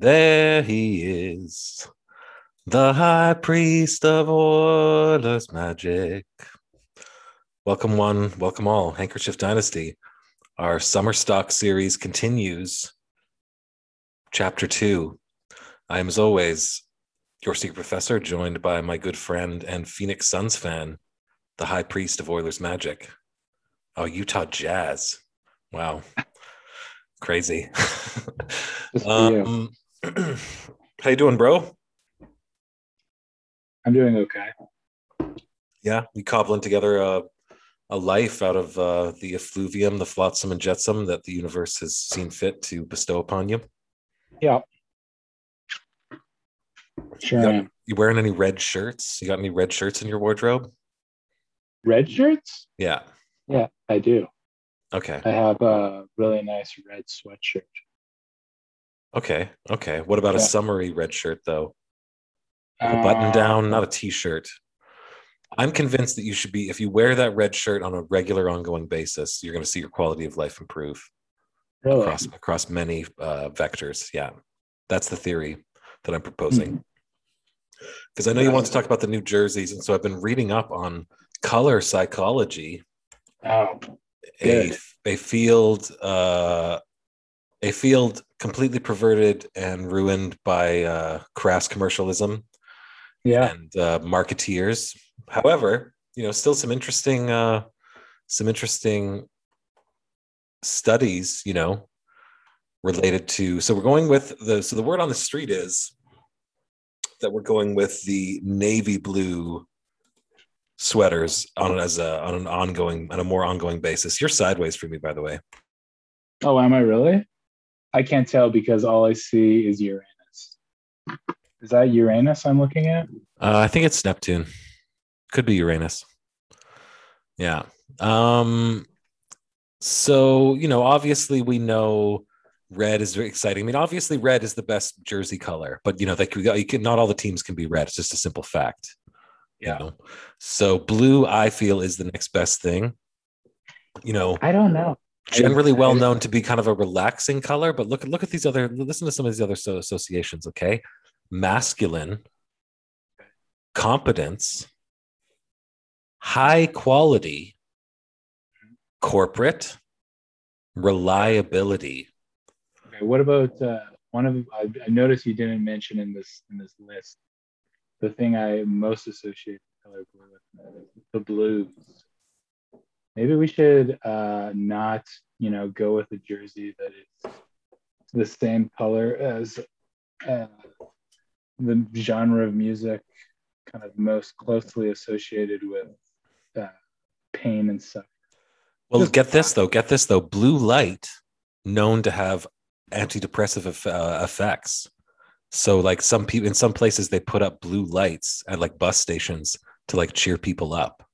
There he is, the high priest of Oilers magic. Welcome, one, welcome all. Handkerchief Dynasty. Our summer stock series continues. Chapter two. I am, as always, your secret professor, joined by my good friend and Phoenix Suns fan, the high priest of Oilers magic. Oh, Utah Jazz. Wow. Crazy. um, how you doing, bro? I'm doing okay. Yeah, we cobbling together a, a life out of uh, the effluvium, the flotsam and jetsam that the universe has seen fit to bestow upon you. Yeah. Sure. You, got, you wearing any red shirts? You got any red shirts in your wardrobe? Red shirts? Yeah. Yeah, I do. Okay. I have a really nice red sweatshirt. Okay. Okay. What about Yeah. a summery red shirt though? Like a button down, Uh, not a t-shirt. I'm convinced that you should be if you wear that red shirt on a regular ongoing basis, you're going to see your quality of life improve Really? across across many uh, vectors. Yeah. That's the theory that I'm proposing. Mm-hmm. Because I know you want to talk about the new jerseys and so I've been reading up on color psychology Oh, a a field uh, a field completely perverted and ruined by uh, crass commercialism yeah. and uh, marketeers. However, you know, still some interesting uh, some interesting studies. You know, related to. So we're going with the. So the word on the street is that we're going with the navy blue sweaters on as a on an ongoing on a more ongoing basis. You're sideways for me, by the way. Oh, am I really? I can't tell because all I see is Uranus. Is that Uranus I'm looking at? Uh, I think it's Neptune. Could be Uranus. Yeah. Um. So you know, obviously, we know red is very exciting. I mean, obviously, red is the best jersey color, but you know, like you can not all the teams can be red. It's just a simple fact. you Yeah. know? So blue, I feel, is the next best thing. You know, I don't know. Generally well known to be kind of a relaxing color, but look look at these other listen to some of these other so associations. Okay, masculine, competence, high quality, corporate, reliability. Okay, what about uh, one of I, I noticed you didn't mention in this in this list the thing I most associate color blue with the blues. Maybe we should uh, not you know go with a jersey that is the same color as uh, the genre of music kind of most closely associated with uh, pain and suffering. Well, Just- get this though. Get this though. Blue light known to have antidepressive eff- uh, effects. So, like some people in some places, they put up blue lights at like bus stations to like cheer people up.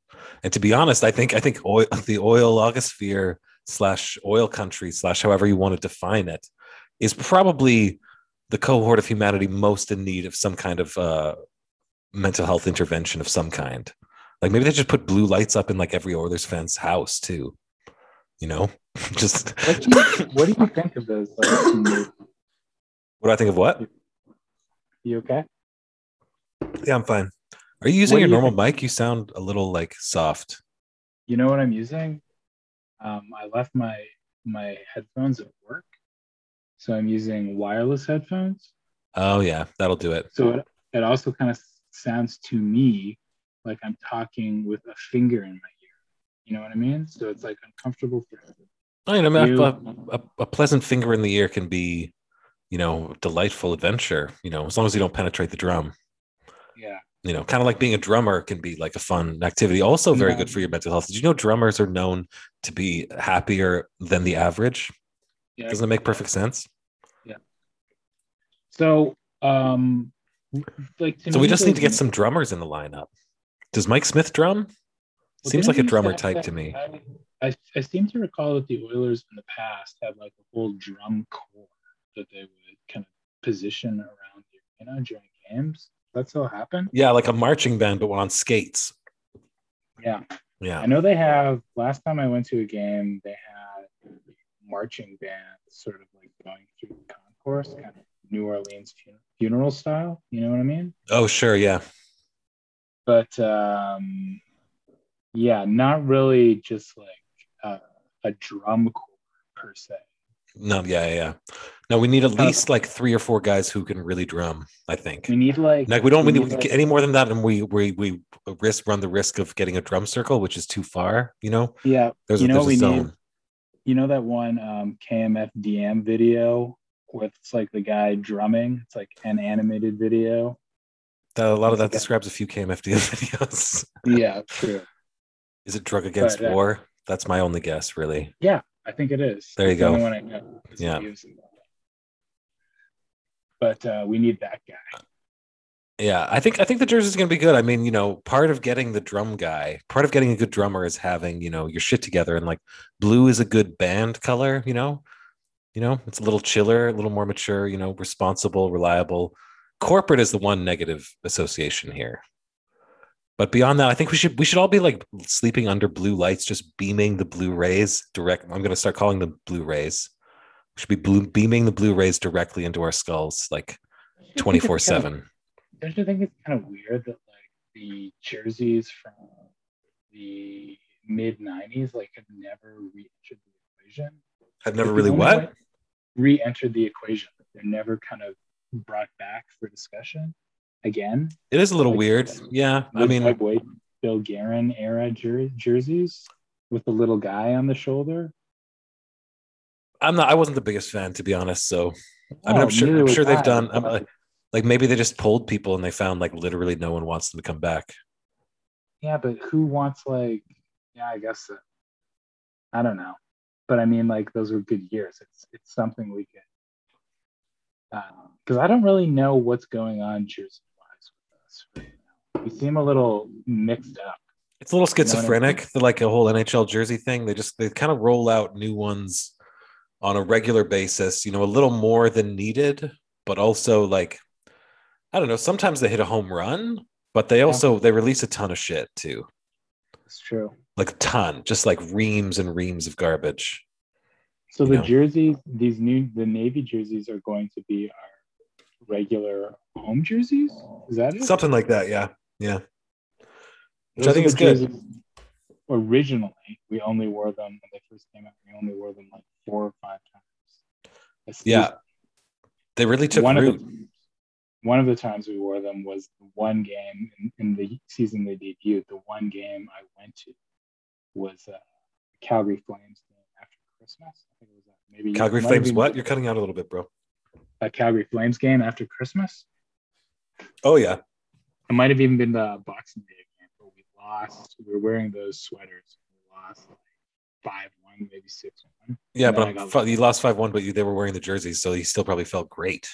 And to be honest, I think I think oil, the oil logosphere slash oil country slash however you want to define it is probably the cohort of humanity most in need of some kind of uh, mental health intervention of some kind. Like maybe they just put blue lights up in like every Oilers fan's house too. You know, just What do you, what do you think of those? Like, what do I think of what? you okay? Yeah, I'm fine. Are you using What your you normal think? mic? You sound a little like soft. You know what I'm using? Um, I left my my headphones at work, so I'm using wireless headphones. Oh yeah, that'll do it. So it, it also kind of sounds to me like I'm talking with a finger in my ear. You know what I mean? So it's like uncomfortable for I mean, You- a, a, a pleasant finger in the ear can be, you know, delightful adventure. You know, as long as you don't penetrate the drum. yeah. You know, kind of like being a drummer can be like a fun activity. Also, very Yeah. good for your mental health. Did you know drummers are known to be happier than the average? yeah. Doesn't it make perfect sense? Yeah. So um, like to So we just need to get some drummers in the lineup. Does Mike Smith drum? Well, Seems like a drummer type have to me. that- I, I seem to recall that the Oilers in the past had like a whole drum corps that they would kind of position around you know, during games. That still happen? Yeah, like a marching band, but on skates. Yeah. Yeah. I know they have. Last time I went to a game, they had marching bands sort of like going through the concourse, kind of New Orleans fun- funeral style. You know what I mean? Oh, sure, yeah. But um, yeah, not really just like uh, a drum corps per se. No, yeah, yeah, yeah. No, we need at Uh, least like three or four guys who can really drum. I think. We need like Like we don't we need like- any more than that, and we we we risk run the risk of getting a drum circle, which is too far. You know, yeah. there's You a, know there's we zone. need? You know that one um, KMF DM video with it's like the guy drumming. It's like an animated video. That, a lot of that describes a few KMFDM videos. Yeah, true. is it drug against But, uh, war? That's my only guess, really. I think it is. There you the go. only one I know. Yeah. But uh, we need that guy. Yeah, I think I think the jersey's gonna be good. I mean, you know, part of getting the drum guy, part of getting a good drummer is having, you know, your shit together. And like blue is a good band color, you know. You know, it's a little chiller, a little more mature, you know, responsible, reliable. Corporate is the one negative association here. But beyond that, I think we should we should all be like sleeping under blue lights, just beaming the blue rays direct. I'm gonna start calling them blue rays. We should be blue, beaming the blue rays directly into our skulls, like twenty four seven. Don't you think it's kind of weird that like the jerseys from the mid '90s like have never re-entered the equation? I've never really what? Re-entered the equation. They're never kind of brought back for discussion again. It is a little Like, weird. Yeah. I mean, Doug Weight, Bill Guerin era jer- jerseys with the little guy on the shoulder. I'm not, I wasn't the biggest fan, to be honest. So, I mean, Oh, I'm sure, I'm sure they've I, done, I'm, like, like maybe they just polled people and they found like literally no one wants them to come back. Yeah, but who wants like? Yeah, I guess so. I don't know, but I mean, like those were good years. It's it's something we could. Uh, because I don't really know what's going on jersey us right now. We seem a little mixed up. It's a little You know schizophrenic. Like a whole NHL jersey thing. They just, they kind of roll out new ones on a regular basis, you know, a little more than needed, but also like, I don't know, sometimes they hit a home run, but they also, they release a ton of shit too. It's true. Like a ton, just like reams and reams of garbage. So the know. jerseys, these new the navy jerseys are going to be our regular home jerseys. Is that it? Something like that. Yeah. Yeah. Which Those I think is good. Originally, we only wore them when they first came out. We only wore them like four or five times. Yeah. They really took one root. of the one of the times we wore them was the one game in, in the season they debuted. The one game I went to was uh, Calgary Flames game after Christmas. I think it was uh, maybe Calgary it might have Flames. What? You're cutting out a little bit, bro. a Calgary Flames game after Christmas. Oh yeah. It might have even been the Boxing Day game, but we lost. We were wearing those sweaters. We lost like five one, maybe six one. Yeah, And but then I I'm, got- you lost five one, but you, they were wearing the jerseys, so you still probably felt great.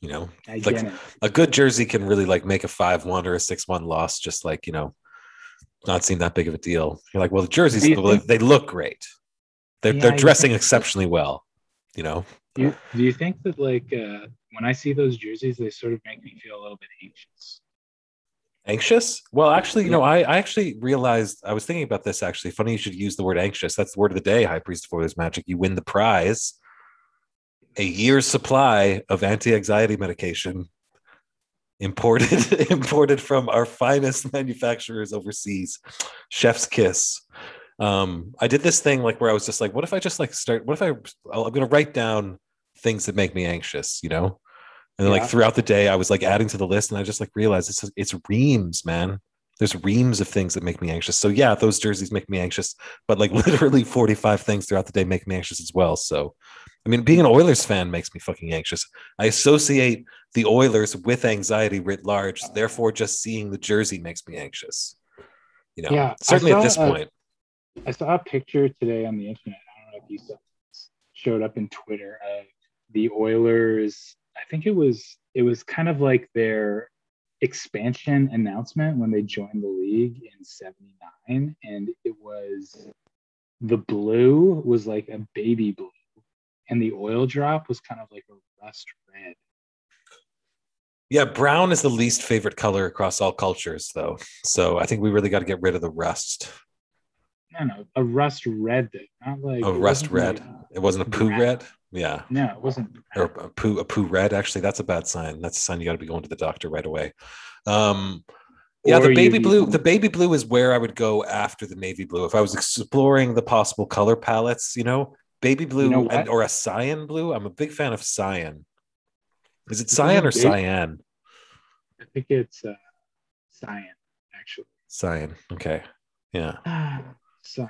You know, I Like- a good jersey can really like make a five one or a six one loss, just like you know, not seem that big of a deal. You're like, well, the jerseys think- they look great. They're Yeah, they're dressing exceptionally well. You know, Do you, do you think that like uh, when I see those jerseys, they sort of make me feel a little bit anxious? anxious. Well, actually, you know, I I actually realized I was thinking about this. Actually, funny you should use the word anxious. That's the word of the day. High Priest of Oilers Magic. You win the prize. A year's supply of anti-anxiety medication imported imported from our finest manufacturers overseas chef's kiss um i did this thing like where i was just like what if i just like start what if i i'm gonna write down things that make me anxious you know and then Yeah. like throughout the day i was like adding to the list and i just like realized it's it's reams man there's reams of things that make me anxious so yeah those jerseys make me anxious but like literally 45 things throughout the day make me anxious as well so i mean being an oilers fan makes me fucking anxious i associate the Oilers with anxiety writ large. Therefore, just seeing the jersey makes me anxious. You know, Yeah, certainly at this uh, point. I saw a picture today on the internet. I don't know if you saw showed up in Twitter of the Oilers. I think it was it was kind of like their expansion announcement when they joined the league in 79 and it was the blue was like a baby blue and the oil drop was kind of like a rust red Yeah, brown is the least favorite color across all cultures, though. So I think we really got to get rid of the rust. no no a rust red though not like it rust red. like- It wasn't a poo Brown. red. Yeah. Yeah, it wasn't. Or a poo, a poo red. Actually, that's a bad sign. That's a sign you got to be going to the doctor right away. Um, yeah, the you- baby blue. The baby blue is where I would go after the navy blue. If I was exploring the possible color palettes, you know, baby blue know and, or a cyan blue. I'm a big fan of cyan. Is it cyan or cyan? I think it's uh, cyan, actually. Cyan. Okay. Yeah. Ah, cyan,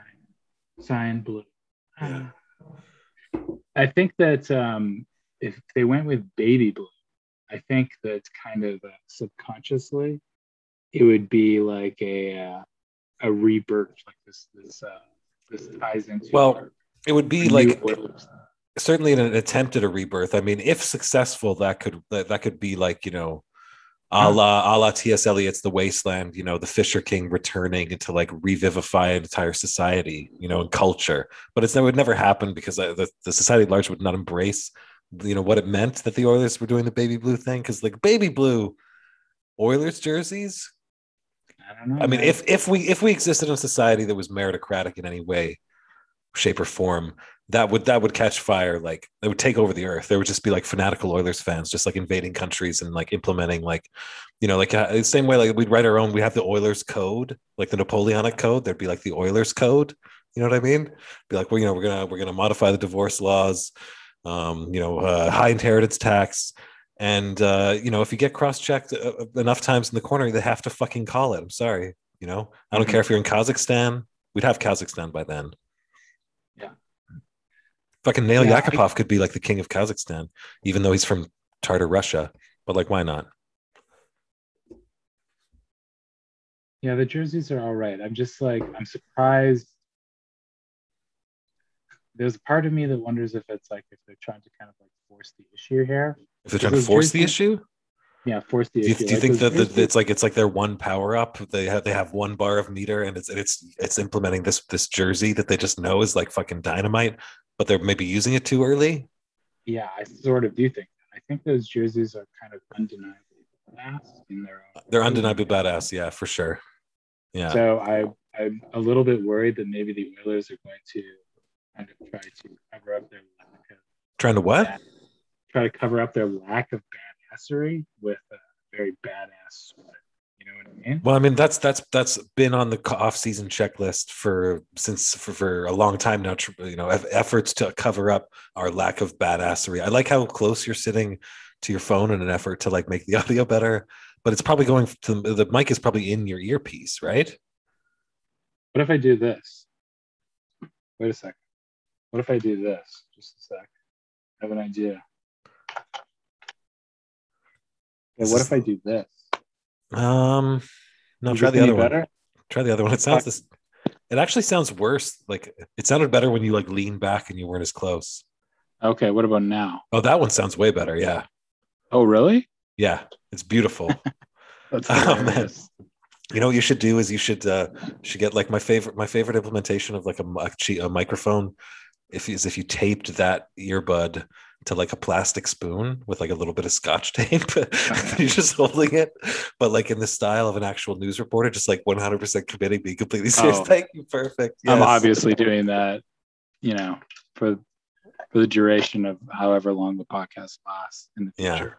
cyan blue. Yeah. I think that um, if they went with baby blue, I think that kind of uh, subconsciously, it would be like a uh, a rebirth, like this this uh, this ties into Well, our It would be like certainly an attempt at a rebirth. I mean, if successful, that could that, that could be like you know, a la a la T.S. Eliot's The Wasteland. You know, the Fisher King returning to like revivify an entire society, you know, and culture. But it's that would never happen because uh, the the society at large would not embrace, you know, what it meant that the Oilers were doing the baby blue thing. Because like baby blue, Oilers jerseys. I don't know. I mean, man. if if we if we existed in a society that was meritocratic in any way, shape, or form, that would that would catch fire. Like it would take over the earth. There would just be like fanatical Oilers fans, just like invading countries and like implementing like, you know, like uh, the same way like we'd write our own. We have the Oilers code, like the Napoleonic code. There'd be like the Oilers code. You know what I mean? Be like, well, you know, we're gonna we're gonna modify the divorce laws. Um, you know, uh, high inheritance tax. And uh, you know, if you get cross-checked uh, enough times in the corner, they have to fucking call it. I'm sorry. You know, I don't Mhm. care if you're in Kazakhstan. We'd have Kazakhstan by then. Fucking Nail Yeah, I- Yakupov could be like the king of Kazakhstan, even though he's from Tartar Russia. But like, why not? yeah, the jerseys are all right. I'm just like I'm surprised. There's a part of me that wonders if it's like if they're trying to kind of like force the issue here. If they're trying to force the issue, Yeah, force the do you, issue. do you Like, think that the, it's like it's like their one power up? They have they have one bar of meter, and it's it's it's implementing this this jersey that they just know is like fucking dynamite, but they're maybe using it too early. Yeah, I sort of do think that. I think those jerseys are kind of undeniably badass in their own. They're way. undeniably badass, yeah, for sure. Yeah. So I I'm a little bit worried that maybe the Oilers are going to kind of try to cover up their lack of Trying to what? bad- try to cover up their lack of badassery with a very badass sweat. You know what I mean? Well, I mean that's that's that's been on the off-season checklist for since for, for a long time now. tr- You know, efforts to cover up our lack of badassery. I like how close you're sitting to your phone in an effort to like make the audio better, but it's probably going to the mic is probably in your earpiece, right? What if I do this? Wait a second. What if I do this? Just a sec. I have an idea. Yeah, This what is- if I do this? Um, no, try the other one. Try the other one. It sounds this. It actually sounds worse. Like it sounded better when you like lean back and you weren't as close. Okay, what about now? Oh, that one sounds way better. Yeah, Oh, really? yeah, it's beautiful. That's Oh, man. You know what you should do is you should uh should get like my favorite my favorite implementation of like a, a, a microphone if is if you taped that earbud to like a plastic spoon with like a little bit of scotch tape uh-huh. you're just holding it but like in the style of an actual news reporter just like 100% committing being completely serious Oh. thank you perfect I'm obviously doing that, you know, for for the duration of however long the podcast lasts in the Yeah. future.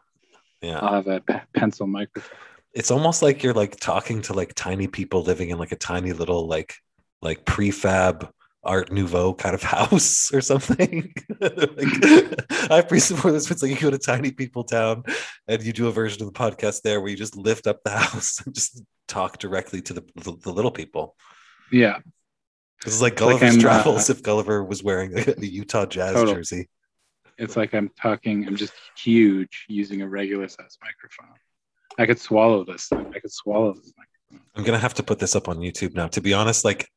yeah I'll have a pe- pencil microphone. it's almost like you're like talking to like tiny people living in like a tiny little like like prefab art nouveau kind of house or something like, i presuppose this it's like you go to tiny people town and you do a version of the podcast there where you just lift up the house and just talk directly to the, the, the little people Yeah, this is like It's like gulliver's I'm, uh, travels if gulliver was wearing a, utah jazz Total. jersey it's like I'm talking. I'm just huge using a regular size microphone. I could swallow this. Thing. I could swallow this. Microphone. I'm gonna have to put this up on YouTube now. To be honest, like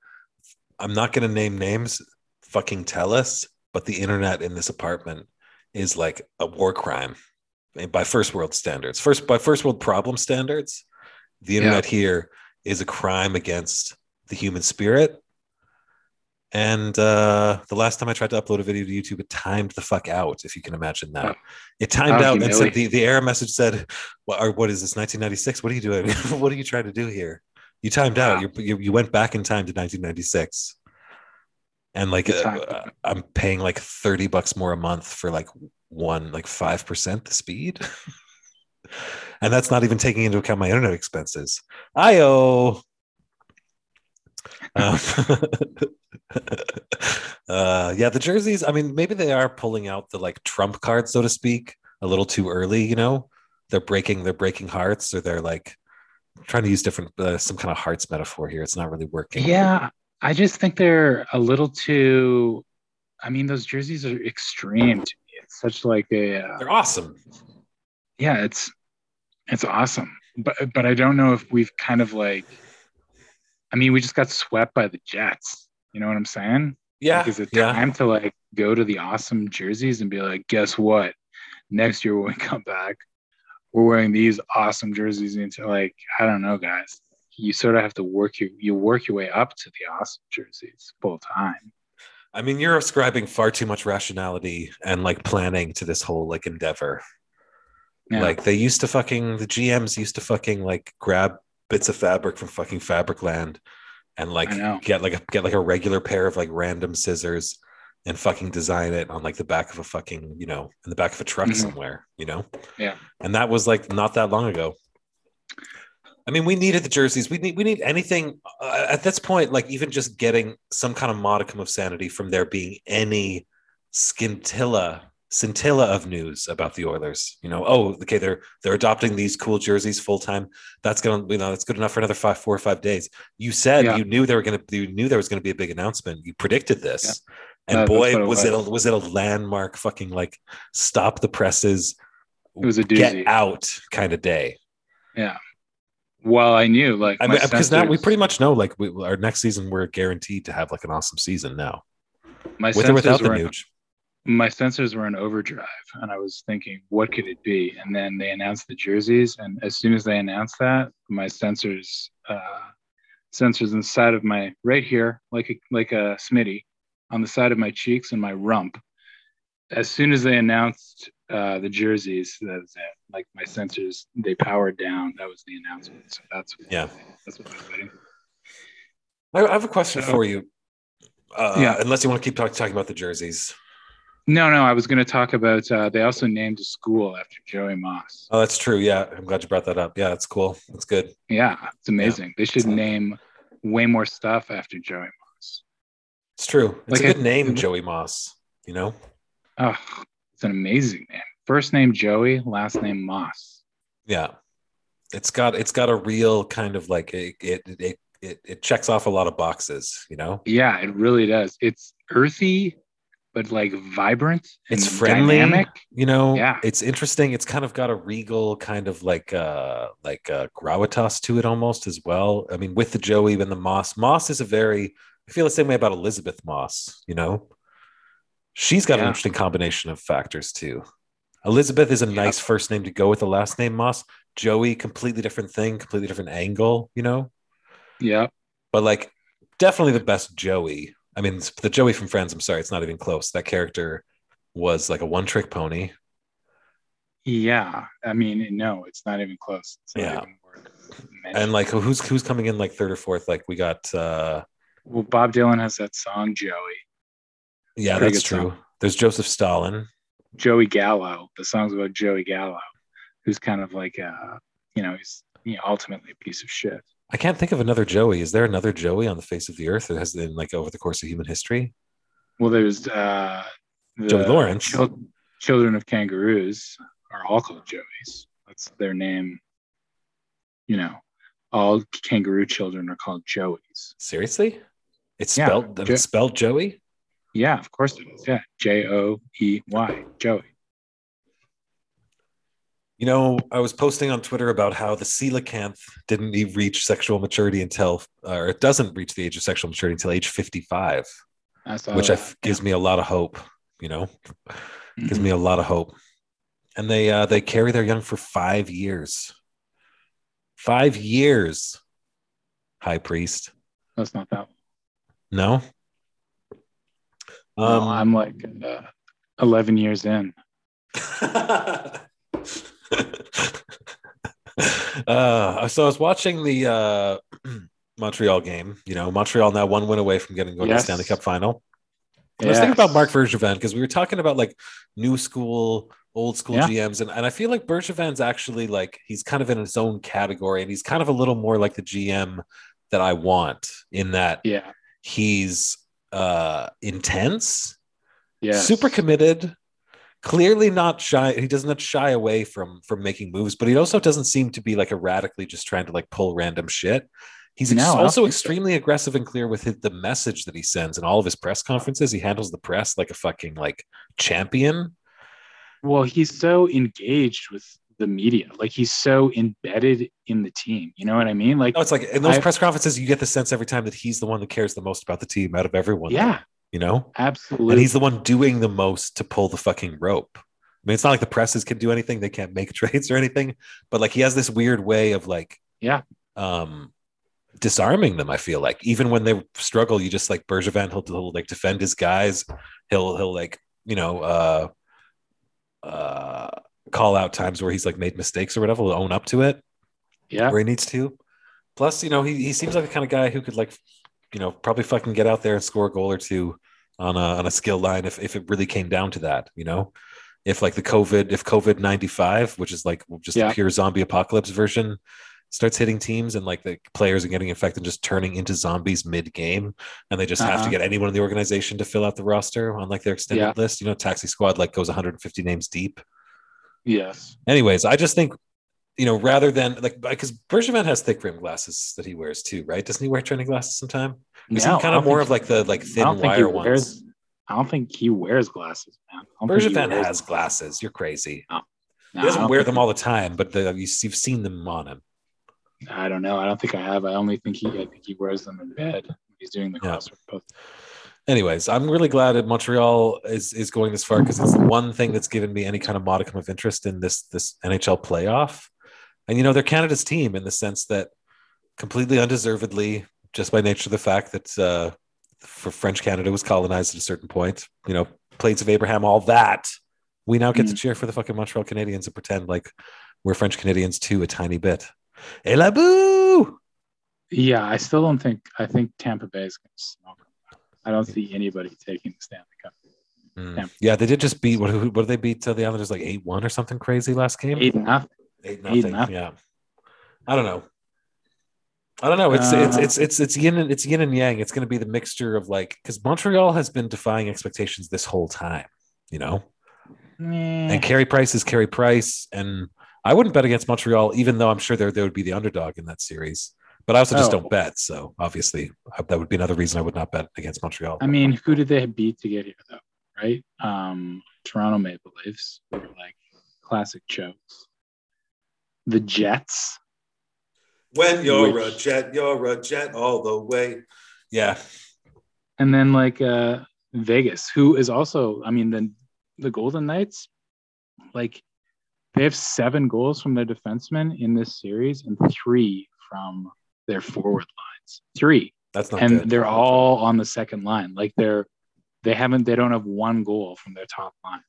I'm not gonna name names. Fucking tell us, but the internet in this apartment is like a war crime by first world standards. First by first world problem standards, the internet here is a crime against the human spirit. And uh, the last time I tried to upload a video to YouTube, it timed the fuck out. If you can imagine that, Oh. it timed How out and said the, the error message said, "What or what is this? 1996? What are you doing? what are you trying to do here? You timed out. Wow. You, you you went back in time to 1996. and like uh. I'm paying like 30 bucks more a month for like one like 5% the speed. and that's not even taking into account my internet expenses. IO. Um, uh, yeah, the jerseys. I mean, maybe they are pulling out the like trump card, so to speak, a little too early. You know, they're breaking they're breaking hearts, or they're like trying to use different uh, some kind of hearts metaphor here. It's not really working. Yeah, I just think they're a little too. I mean, those jerseys are extreme to me. It's such like a. Uh, they're awesome. yeah, it's it's awesome, but but I don't know if we've kind of like. I mean, we just got swept by the Jets. You know what I'm saying? Yeah, Like, is it yeah. time to like go to the awesome jerseys and be like, guess what? Next year when we come back, we're wearing these awesome jerseys into like, I don't know, guys. You sort of have to work your you work your way up to the awesome jerseys full time. I mean, you're ascribing far too much rationality and like planning to this whole like endeavor. Yeah. Like they used to fucking the GMs used to fucking like grab bits of fabric from fucking Fabricland and like get like a get like a regular pair of like random scissors and fucking design it on like the back of a fucking you know in the back of a truck Mhm. somewhere you know Yeah. and that was like not that long ago i mean we needed the jerseys we need we need anything uh, at this point like even just getting some kind of modicum of sanity from there being any scintilla scintilla of news about the oilers you know oh okay they're they're adopting these cool jerseys full time that's gonna you know that's good enough for another five four or five days you said Yeah. you knew they were gonna you knew there was gonna be a big announcement you predicted this Yeah. And that's boy it was it a, was. was it a landmark fucking like stop the presses It was a get out kind of day Yeah. Well, I knew like I mean, because now we pretty much know, like, we, our next season, we're guaranteed to have like an awesome season now, my with or without sensors the nuge. my sensors were in overdrive and I was thinking, what could it be? And then they announced the jerseys. And as soon as they announced that, my sensors, uh, sensors inside of my right here, like a, like a Smitty, on the side of my cheeks and my rump. As soon as they announced uh, the jerseys, that was it. Like my sensors, they powered down. That was the announcement. So that's Yeah. that's what I was waiting. I, I have a question So- for you. Uh, Yeah. Unless you want to keep talk, talking about the jerseys. No, no, I was going to talk about. Uh, they also named a school after Joey Moss. Oh, that's true. Yeah, I'm glad you brought that up. Yeah, that's cool. That's good. Yeah, it's amazing. They should name way more stuff after Joey. It's true. It's Like a good I- name, Joey Moss. You know. Oh, it's an amazing name. First name Joey, last name Moss. Yeah, it's got it's got a real kind of like it it it it, it checks off a lot of boxes. You know. Yeah, it really does. It's earthy, but like vibrant. It's friendly. Dynamic. You know, Yeah. it's interesting. It's kind of got a regal kind of like uh like uh gravitas to it almost as well. I mean, with the Joey and the Moss. Moss is a very I feel the same way about Elisabeth Moss, you know. She's got an interesting combination of factors too. Elisabeth is a Yeah. nice first name to go with the last name Moss. Joey, completely different thing, completely different angle, you know. Yeah. But like definitely the best Joey. I mean, the Joey from Friends, I'm sorry, it's not even close. That character was like a one-trick pony. Yeah. I mean, no, it's not even close. It's not Yeah. even and like who's who's coming in like third or fourth like we got uh well, Bob Dylan has that song Joey. yeah Pretty that's true song. there's joseph stalin Joey Gallo. The song's about Joey Gallo, who's kind of like uh, you know, he's you know, ultimately a piece of shit. i can't think of another joey is there another joey on the face of the earth that has been like over the course of human history Well, there's uh, the Joey Lawrence. chil- children of kangaroos are all called Joeys. That's their name. You know, all kangaroo children are called Joeys. seriously it's Yeah, spelled Jo- it's spelled joey Yeah, of course it is. Yeah, J O E Y, Joey. you know i was posting on twitter about how the coelacanth didn't reach sexual maturity until or it doesn't reach the age of sexual maturity until age 55 I saw which I that. f- gives me a lot of hope you know Yeah. gives me a lot of hope. And they uh, they carry their young for five years. Five years. High priest. That's not that. No. Um, I'm like uh, 11 years in. uh, so I was watching the uh, Montreal game. You know, Montreal now one win away from getting going to the Stanley Cup final. I was thinking about Yes. Marc Bergevin because we were talking about like new school, old school Yeah. GMs, and, and I feel like Bergevin's actually like he's kind of in his own category, and he's kind of a little more like the GM that I want in that Yeah. He's uh intense, Yes. super committed, clearly not shy. He does not shy away from from making moves, but he also doesn't seem to be like erratically just trying to like pull random shit. He's No, also think so. extremely aggressive and clear with his, the message that he sends in all of his press conferences. He handles the press like a fucking like champion. Well, he's so engaged with the media. Like he's so embedded in the team. You know what I mean? Like, No, it's like in those I- press conferences, you get the sense every time that he's the one that cares the most about the team out of everyone. yeah, you know, absolutely. and he's the one doing the most to pull the fucking rope. I mean, it's not like the presses can do anything; they can't make trades or anything. But like, he has this weird way of like, Yeah. um, disarming them. I feel like even when they struggle, you just like Bergevin, he'll, he'll like defend his guys. He'll he'll like you know uh, uh, call out times where he's like made mistakes or whatever. He'll own up to it yeah. where he needs to. Plus, you know, he, he seems like the kind of guy who could like, you know, probably fucking get out there and score a goal or two on a on a skill line if, if it really came down to that, you know. If like the COVID, if COVID ninety five, which is like just Yeah. a pure zombie apocalypse version, starts hitting teams and like the players are getting infected and just turning into zombies mid game, and they just have to Uh-huh. get anyone in the organization to fill out the roster on like their extended Yeah. list. You know, taxi squad like goes 150 names deep Yes. anyways, I just think, you know, rather than like because Bergevin has thick rim glasses that he wears too, right? Doesn't he wear training glasses sometime? Is No, he kind of more of like the like thin wire ones? wears. I don't think he wears glasses, man. I don't think he Bergevin has them. glasses. You're crazy. No, he doesn't wear them all the time, but the, you, you've seen them on him. I don't know. I don't think I have. I only think he. I think he wears them in bed. when He's doing the Yeah. crossword puzzle. Anyways, I'm really glad that Montreal is is going this far because it's the one thing that's given me any kind of modicum of interest in this this NHL playoff. And you know, they're Canada's team in the sense that completely undeservedly, just by nature of the fact that uh, for French Canada was colonized at a certain point, you know, Plains of Abraham, all that. We now get to cheer for the fucking Montreal Canadiens and pretend like we're French Canadians too, a tiny bit. Et la boue! Yeah, I still don't think. I think Tampa Bay is going to smoke. I don't see anybody taking the Stanley Cup. Mm. Yeah, they did just beat what? What did they beat uh, the Islanders like eight one or something crazy last game? Eight nothing. Eight Eight nothing. nothing. Yeah. I don't know. I don't know. It's it's Uh, it's it's it's yin and it's yin and yang. It's going to be the mixture of like because Montreal has been defying expectations this whole time, you know. And Carey Price is Carey Price, and I wouldn't bet against Montreal, even though I'm sure there they would be the underdog in that series. But I also just Oh. don't bet, so obviously that would be another reason I would not bet against Montreal. I mean, who did they beat to get here though? Right? Um, Toronto Maple Leafs were like classic chokes. The Jets. when you're a jet, you're a jet all the way. Yeah, and then like uh Vegas, who is also, I mean, the the Golden Knights, like they have seven goals from their defensemen in this series and three from their forward lines. Three. that's not and good. they're all on the second line. Like they're they haven't they don't have one goal from their top line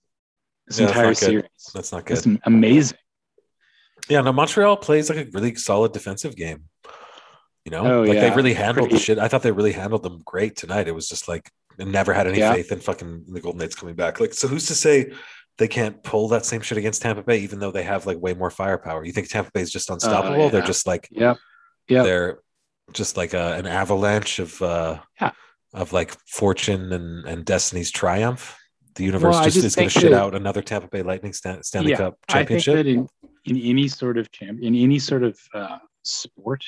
this Yeah, that's entire good. series. That's not good. It's amazing. Yeah, no, Montreal plays like a really solid defensive game. You know, Oh, like they really handled the shit. I thought they really handled them great tonight. It was just like I never had any Yeah. faith in fucking the Golden Knights coming back. Like, so who's to say they can't pull that same shit against Tampa Bay, even though they have like way more firepower? You think Tampa Bay is just oh, unstoppable? They're just like Yep. Yep. they're just like a, an avalanche of uh Yeah. of like fortune and and destiny's triumph. The universe Well, just, just is going to shit out another Tampa Bay Lightning Stan- Stanley Yeah, Cup I think championship. that in, in any sort of champ in any sort of uh, sport,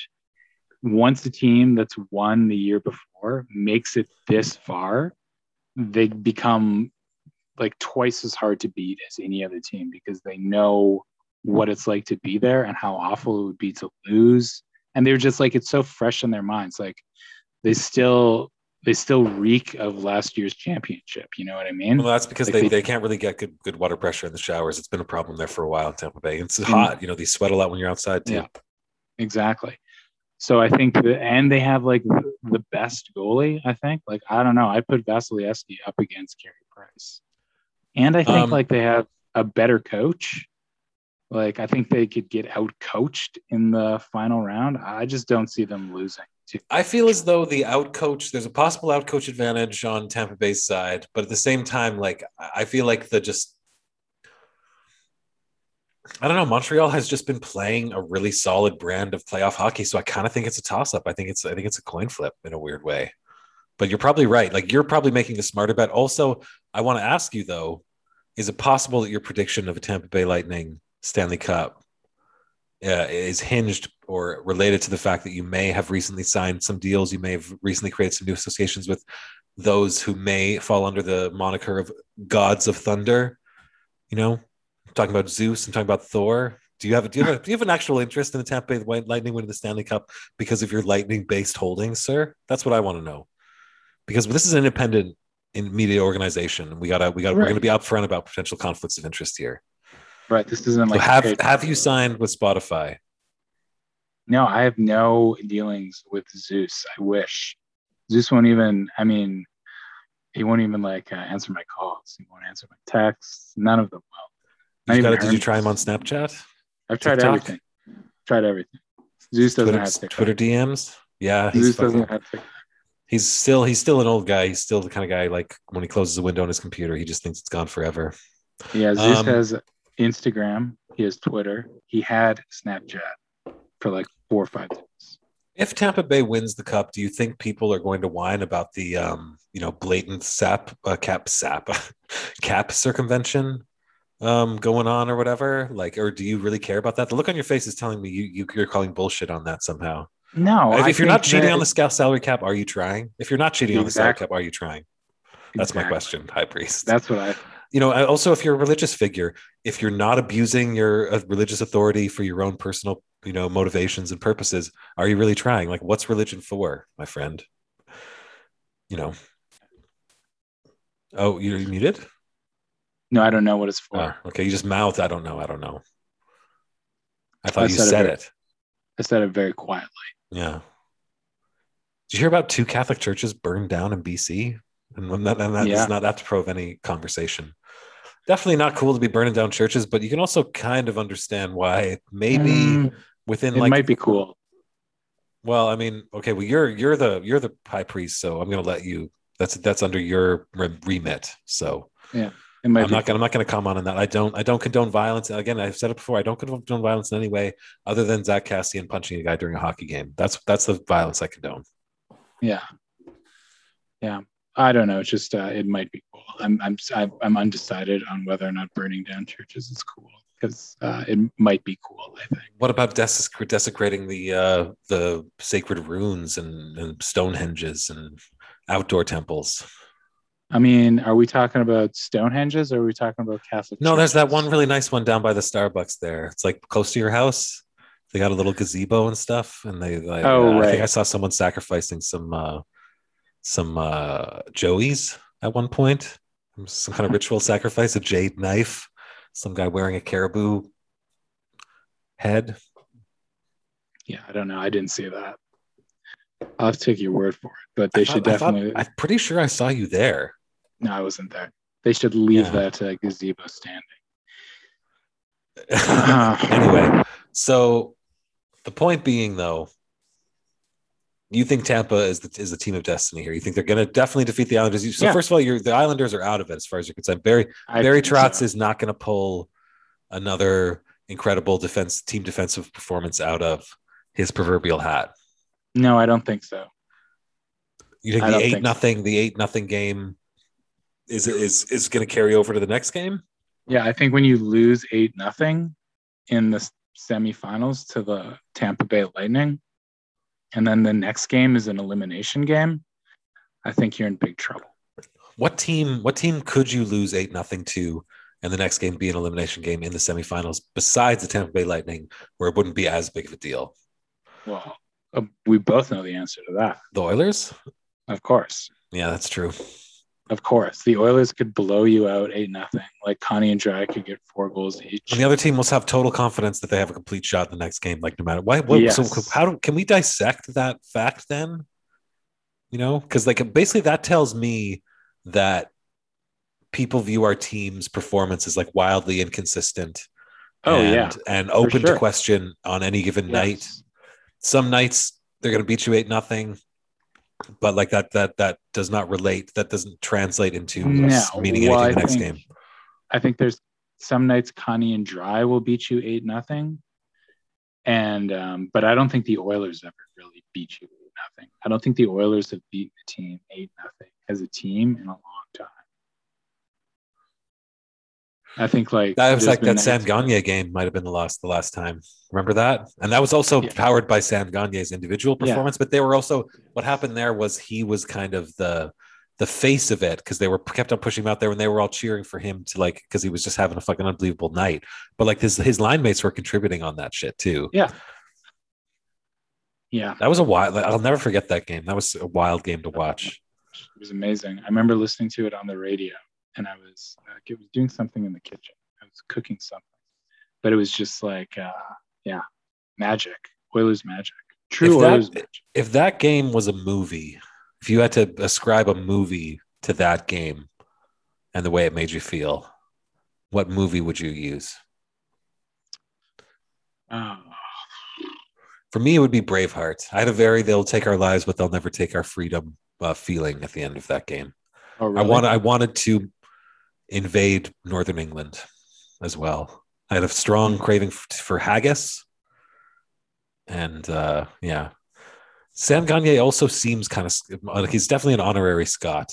once a team that's won the year before makes it this far, they become like twice as hard to beat as any other team because they know what it's like to be there and how awful it would be to lose. And they're just like it's so fresh in their minds. Like they still they still reek of last year's championship. You know what I mean? Well, that's because Like they, they- they can't really get good good water pressure in the showers. It's been a problem there for a while in Tampa Bay. It's Mm. hot, you know. They sweat a lot when you're outside too. Yeah. Exactly. So I think that, and they have like the, the best goalie. I think, like I don't know, I put Vasilevskiy up against Carey Price, and I think Um, like they have a better coach. Like I think they could get out coached in the final round. I just don't see them losing. I feel as though the outcoach, there's a possible outcoach advantage on Tampa Bay's side, but at the same time, like I feel like the just I don't know. Montreal has just been playing a really solid brand of playoff hockey, so I kind of think it's a toss up. I think it's I think it's a coin flip in a weird way. But you're probably right. Like you're probably making a smarter bet. Also, I want to ask you though, is it possible that your prediction of a Tampa Bay Lightning Stanley Cup uh, is hinged or related to the fact that you may have recently signed some deals, you may have recently created some new associations with those who may fall under the moniker of gods of thunder? You know, I'm talking about Zeus. I'm talking about Thor. Do you have do you have, a, do you have an actual interest in the Tampa Bay Lightning winning the Stanley Cup because of your Lightning based holdings, sir? That's what I want to know. Because this is an independent in media organization. We gotta we got right. we're going to be upfront about potential conflicts of interest here. Right. This isn't like so have have you signed with Spotify? No, I have no dealings with Zeus. I wish Zeus won't even. I mean, he won't even like uh, answer my calls. He won't answer my texts. None of them will. Gotta, did you try him on Snapchat? I've tried TikTok? everything. Tried everything. Zeus doesn't Twitter, have TikTok. Twitter DMs. Yeah, Zeus fucking, doesn't have TikTok. He's still he's still an old guy. He's still the kind of guy like when he closes a window on his computer, he just thinks it's gone forever. Yeah, Zeus um, has Instagram. He has Twitter. He had Snapchat for like four or five days. If Tampa Bay wins the cup, do you think people are going to whine about the um, you know blatant sap uh, cap sap cap circumvention um, going on or whatever? Like, or do you really care about that? The look on your face is telling me you, you you're calling bullshit on that somehow. No, if, if you're not cheating on the salary cap, are you trying? If you're not cheating exactly. on the salary cap, are you trying? That's exactly. my question, High Priest. That's what I you know also if you're a religious figure if you're not abusing your uh, religious authority for your own personal you know motivations and purposes are you really trying? Like what's religion for my friend? You know? Oh you're muted? No i don't know what it's for. Oh, okay you just mouthed i don't know i don't know. I thought I you said, said it, very, it. I said it very quietly. Yeah. Did you hear about two catholic churches burned down in bc and that, and that yeah. does not have to prove any conversation definitely not cool to be burning down churches, but you can also kind of understand why maybe mm, within it like might be cool. Well, I mean, okay, well you're you're the you're the high priest, so I'm going to let you. That's that's under your remit. So yeah, I'm not gonna I'm not gonna comment on that. I don't I don't condone violence. Again, I've said it before. I don't condone violence in any way other than Zack Kassian punching a guy during a hockey game. That's that's the violence I condone. Yeah, yeah. I don't know. It's just uh, it might be cool. I'm I'm I'm undecided on whether or not burning down churches is cool because uh, it might be cool. I think. What about des- desecrating the uh, the sacred runes and, and Stonehenges and outdoor temples? I mean, are we talking about Stonehenges or are we talking about Catholic? No, churches? there's that one really nice one down by the Starbucks there. It's like close to your house. They got a little gazebo and stuff, and they like. Oh, uh, right. I think I saw someone sacrificing some uh, some uh, joeys at one point. Some kind of ritual sacrifice, a jade knife, some guy wearing a caribou head. Yeah, I don't know. I didn't see that. I'll have to take your word for it, but they thought, should definitely. I am pretty sure I saw you there. No, I wasn't there. They should leave yeah. that uh, gazebo standing. anyway, so the point being, though, you think Tampa is the is the team of destiny here? You think they're going to definitely defeat the Islanders? So yeah. first of all, you're the Islanders are out of it as far as you're concerned. Barry I Barry Trotz so. is not going to pull another incredible defense team defensive performance out of his proverbial hat. No, I don't think so. You think the eight nothing so. the eight nothing game is is is going to carry over to the next game? Yeah, I think when you lose eight nothing in the semifinals to the Tampa Bay Lightning, and then the next game is an elimination game, I think you're in big trouble. What team? What team could you lose eight nothing to, and the next game be an elimination game in the semifinals? Besides the Tampa Bay Lightning, where it wouldn't be as big of a deal. Well, uh, we both know the answer to that. The Oilers, of course. Yeah, that's true. Of course, the Oilers could blow you out eight nothing. Like Connie and Drai could get four goals each. And the other team must have total confidence that they have a complete shot in the next game. Like no matter why. What, yes. So how do, can we dissect that fact then? You know, because like basically that tells me that people view our team's performance as like wildly inconsistent. Oh and, yeah, and open sure. to question on any given yes. night. Some nights they're going to beat you eight nothing, but like that that that does not relate. That doesn't translate into No, meaning well, anything I the next think- game. I think there's some nights Connie and Drai will beat you eight nothing, and um, but I don't think the Oilers ever really beat you eight nothing. I don't think the Oilers have beaten the team eight nothing as a team in a long time. I think like That was like that Sam Gagner game might have been the last the last time. Remember that? And that was also Yeah. powered by Sam Gagner's individual Yeah. performance, but they were also what happened there was he was kind of the the face of it because they were kept on pushing him out there when they were all cheering for him to like because he was just having a fucking unbelievable night. But like his his line mates were contributing on that shit too. Yeah. Yeah, That was a wild. I'll never forget that game. That was a wild game to watch. it was amazing. I remember listening to it on the radio, and I was uh, doing something in the kitchen. I was cooking something, but it was just like, uh, yeah, magic. Oilers magic. True If that- Oilers magic. If that game was a movie, if you had to ascribe a movie to that game and the way it made you feel, what movie would you use? Oh, For me, it would be Braveheart. I had a very "they'll take our lives, but they'll never take our freedom" uh, feeling at the end of that game. oh I want I wanted to invade Northern England as well. I had a strong craving f- for haggis, and uh, yeah, Sam Gagner also seems kind of like he's definitely an honorary Scot.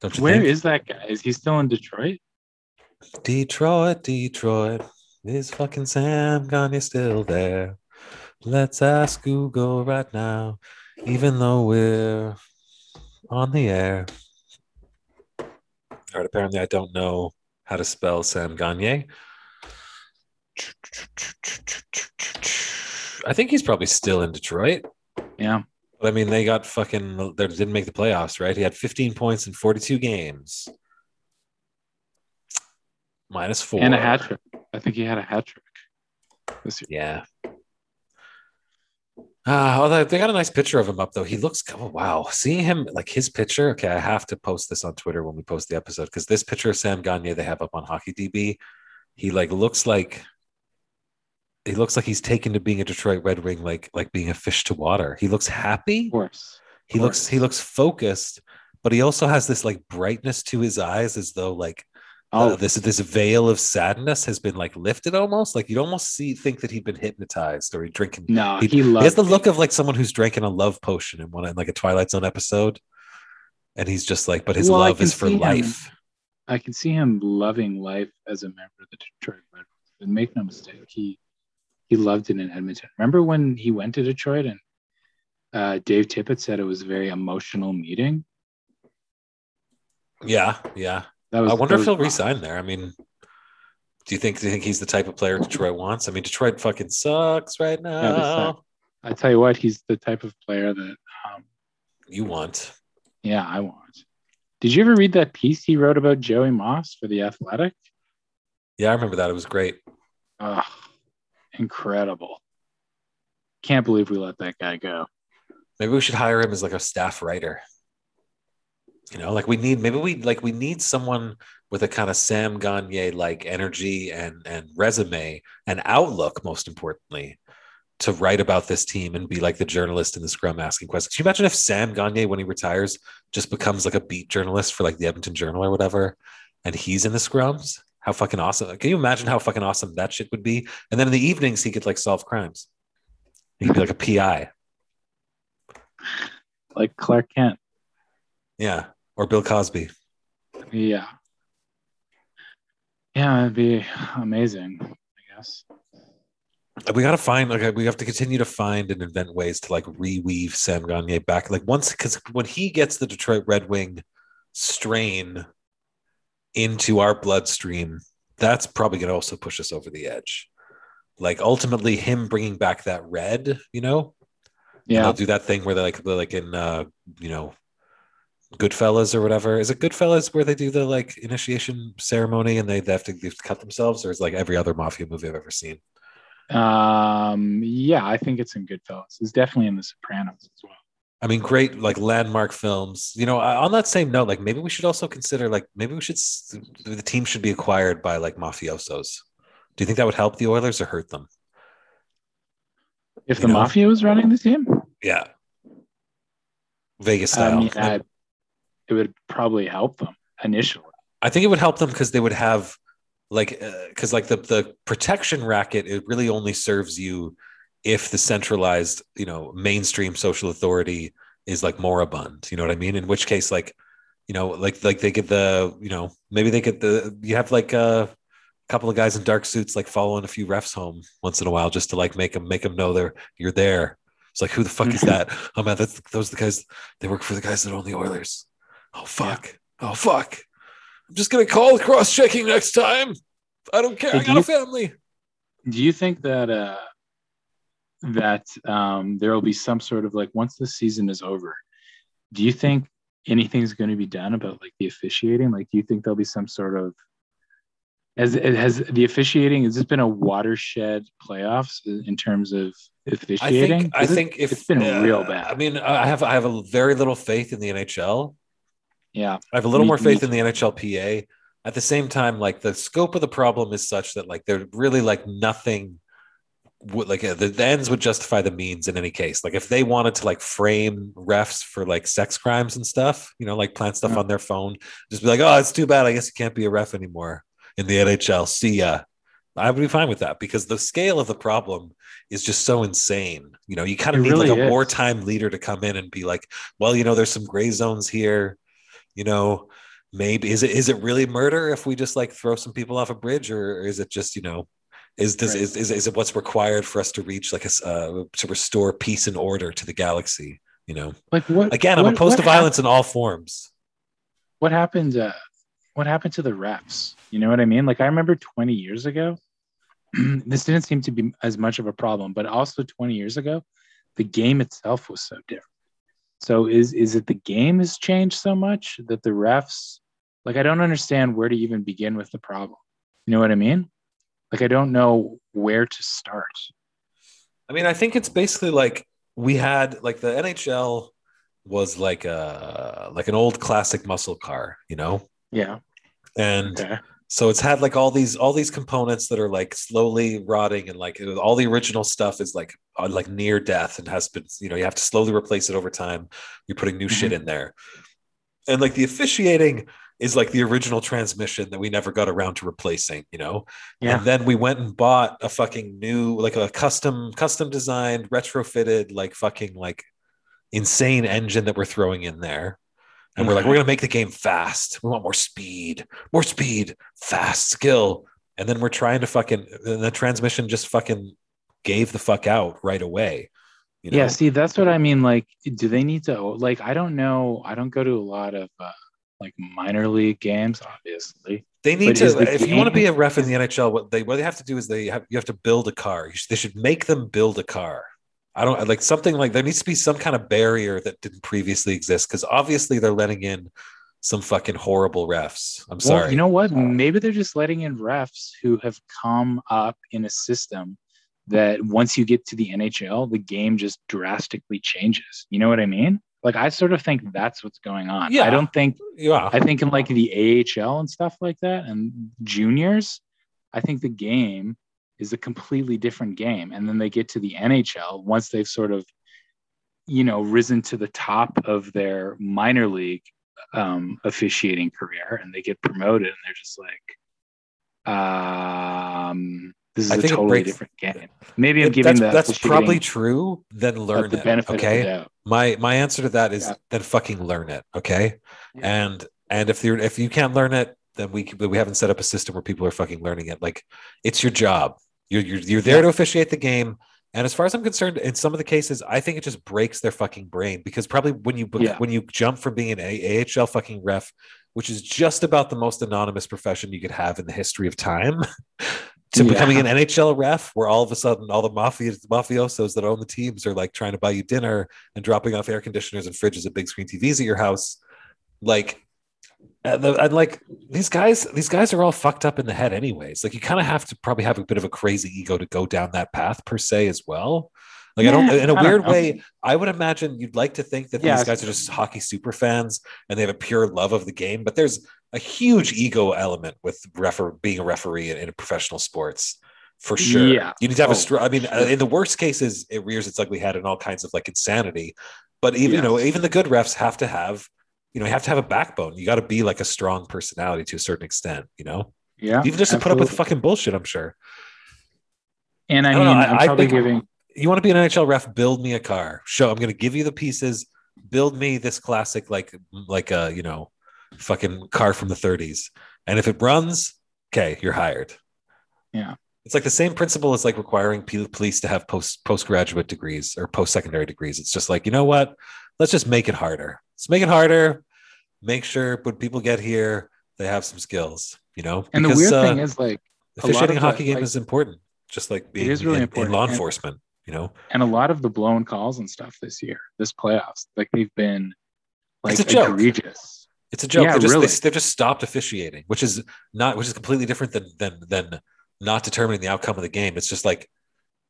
Don't you Where think? is that guy? Is he still in Detroit? Detroit, Detroit. Is fucking Sam Gagner still there? Let's ask Google right now, even though we're on the air. All right, apparently I don't know how to spell Sam Gagner. I think he's probably still in Detroit. Yeah. But I mean, they got fucking, they didn't make the playoffs, right? He had 15 points in 42 games. Minus four. And a hat trick. I think he had a hat trick this year. Yeah. Uh, although they got a nice picture of him up though. He looks oh wow. Seeing him like his picture. Okay, I have to post this on Twitter when we post the episode because this picture of Sam Gagner they have up on Hockey DB, he like looks like he looks like he's taken to being a Detroit Red Wing, like like being a fish to water. He looks happy. Of course. He looks he looks focused, but he also has this like brightness to his eyes as though like Oh, uh, this this veil of sadness has been like lifted almost like you'd almost see think that he'd been hypnotized or he drinking no, he, he, he has the look of like someone who's drinking a love potion in one in like a twilight zone episode and he's just like but his Well, love is for him. life I can see him loving life as a member of the Detroit Red Wings. And make no mistake, he he loved it in Edmonton. Remember when he went to Detroit and uh, Dave Tippett said it was a very emotional meeting? yeah yeah That was. i wonder if he'll resign there i mean do you think do you think he's the type of player detroit wants i mean detroit fucking sucks right now suck. I tell you what, he's the type of player that, um, you want yeah, I want. Did you ever read that piece he wrote about Joey Moss for the Athletic? yeah i remember that it was great Ugh, incredible. Can't believe we let that guy go. Maybe we should hire him as like a staff writer. You know, like we need maybe we like we need someone with a kind of Sam Gagner like energy and and resume and outlook, most importantly, to write about this team and be like the journalist in the scrum asking questions. Can you imagine if Sam Gagner, when he retires, just becomes like a beat journalist for like the Edmonton Journal or whatever, and he's in the scrums? How fucking awesome! Can you imagine how fucking awesome that shit would be? And then in the evenings, he could like solve crimes. He could be like a PI. Like Clark Kent. Yeah. Or Bill Cosby. Yeah. Yeah, it'd be amazing, I guess. We got to find, like, we have to continue to find and invent ways to, like, reweave Sam Gagner back. Like, once, because when he gets the Detroit Red Wing strain into our bloodstream, that's probably going to also push us over the edge. Like, ultimately, him bringing back that red, you know, And Yeah. they'll do that thing where they're like, they're like in, uh, you know, Goodfellas or whatever. Is it Goodfellas where they do the like initiation ceremony and they, they have to they have to cut themselves, or is it like every other mafia movie I've ever seen? Um, yeah, I think it's in Goodfellas. It's definitely in The Sopranos as well. I mean, great like landmark films. You know, on that same note, like maybe we should also consider like maybe we should the team should be acquired by like mafiosos. Do you think that would help the Oilers or hurt them? If You the know? Mafia was running the team, Yeah. Vegas style. I, it would probably help them initially. I think it would help them because they would have like because uh, like the the protection racket it really only serves you if the centralized you know mainstream social authority is like moribund you know what i mean? In which case like you know like like they get the you know maybe they get the you have like a couple of guys in dark suits like following a few refs home once in a while just to like make them make them know they're you're there. It's like who the fuck is that? Oh man that's those are the guys they work for the guys that own the oilers oh fuck yeah. oh fuck I'm just gonna call cross checking next time. I don't care. Hey, I got you, a family. Do you think that uh that um there will be some sort of like once the season is over, do you think anything's going to be done about like the officiating? Like, do you think there'll be some sort of has has the officiating has this been a watershed playoffs in terms of officiating? I think, I think if it's been uh, real bad. I mean, I have I have a very little faith in the NHL yeah. I have a little me, more faith in the NHLPA. At the same time, like the scope of the problem is such that like they're really like nothing would like the, the ends would justify the means in any case. Like if they wanted to like frame refs for like sex crimes and stuff, you know, like plant stuff yeah. on their phone, just be like, oh, it's too bad. I guess you can't be a ref anymore in the NHL. See ya. I would be fine with that because the scale of the problem is just so insane. You know, you kind of need really like a is. wartime leader to come in and be like, well, you know, there's some gray zones here you know maybe is it is it really murder if we just like throw some people off a bridge or is it just you know is this right. is, is, is it what's required for us to reach like a uh, to restore peace and order to the galaxy you know like what again i'm what, opposed to violence happened? in all forms what happened uh, what happened to the refs you know what i mean like i remember 20 years ago this didn't seem to be as much of a problem but also 20 years ago the game itself was so different so is is it the game has changed so much that the refs like I don't understand where to even begin with the problem. You know what I mean? Like I don't know where to start. I mean, I think it's basically like we had like the NHL was like a like an old classic muscle car, you know? Yeah. And okay so it's had like all these all these components that are like slowly rotting and like all the original stuff is like uh, like near death and has been you know you have to slowly replace it over time you're putting new mm-hmm. shit in there and like the officiating is like the original transmission that we never got around to replacing you know yeah. and then we went and bought a fucking new like a custom custom designed retrofitted like fucking like insane engine that we're throwing in there and we're like, we're gonna make the game fast. We want more speed, more speed, fast skill. And then we're trying to fucking the transmission just fucking gave the fuck out right away. You know? Yeah, see, that's what I mean. Like, do they need to like I don't know. I don't go to a lot of uh, like minor league games, obviously. They need to the if game, you want to be a ref in the NHL, what they what they have to do is they have you have to build a car. Should, they should make them build a car. I don't like something like there needs to be some kind of barrier that didn't previously exist because obviously they're letting in some fucking horrible refs. I'm sorry. You know what? Uh, Maybe they're just letting in refs who have come up in a system that once you get to the NHL, the game just drastically changes. You know what I mean? Like I sort of think that's what's going on. Yeah. I don't think yeah. I think in like the AHL and stuff like that and juniors, I think the game is a completely different game. And then they get to the NHL once they've sort of, you know, risen to the top of their minor league um, officiating career and they get promoted and they're just like, um, this is I a totally breaks, different game. Maybe I'm giving that's, that's probably true. Then learn the it. Benefit okay. My my answer to that is yeah. then fucking learn it. Okay. Yeah. And and if you're if you can't learn it, then we we haven't set up a system where people are fucking learning it. Like it's your job. You're you're, you're there yeah. to officiate the game. And as far as I'm concerned, in some of the cases, I think it just breaks their fucking brain because probably when you yeah. when you jump from being an AHL fucking ref, which is just about the most anonymous profession you could have in the history of time, to yeah. becoming an NHL ref, where all of a sudden all the mafia mafiosos that own the teams are like trying to buy you dinner and dropping off air conditioners and fridges and big screen TVs at your house, like and, the, and, like these guys these guys are all fucked up in the head anyways like you kind of have to probably have a bit of a crazy ego to go down that path per se as well like yeah, i don't in a weird way i would imagine you'd like to think that yeah, these guys are just hockey super fans and they have a pure love of the game but there's a huge ego element with refer being a referee in, in professional sports for sure. Yeah. You need to have Oh, a str I mean, sure. uh, in the worst cases, it rears its ugly head in all kinds of like insanity. But even you know, even the good refs have to have, you know, you have to have a backbone. You got to be like a strong personality to a certain extent. You know, Yeah. even just to put up with fucking bullshit. I'm sure. And I, I mean, don't know, I- I'm I probably think- giving. You want to be an NHL ref? Build me a car. Show. I'm going to give you the pieces. Build me this classic, like like a you know, fucking car from the 30s. And if it runs, okay, you're hired. Yeah. It's like the same principle as like requiring police to have post postgraduate degrees or post secondary degrees. It's just like you know what? Let's just make it harder. Let's make it harder. Make sure when people get here, they have some skills. You know, And the weird uh, thing is, like, officiating a of the- hockey game like- is important. Just like being is really in, important. in law And- enforcement. You know, and a lot of the blown calls and stuff this year, this playoffs, like they've been like It's a joke. egregious. It's a joke. Yeah, they just, really. they, have just stopped officiating, which is not, which is completely different than than than not determining the outcome of the game. It's just like,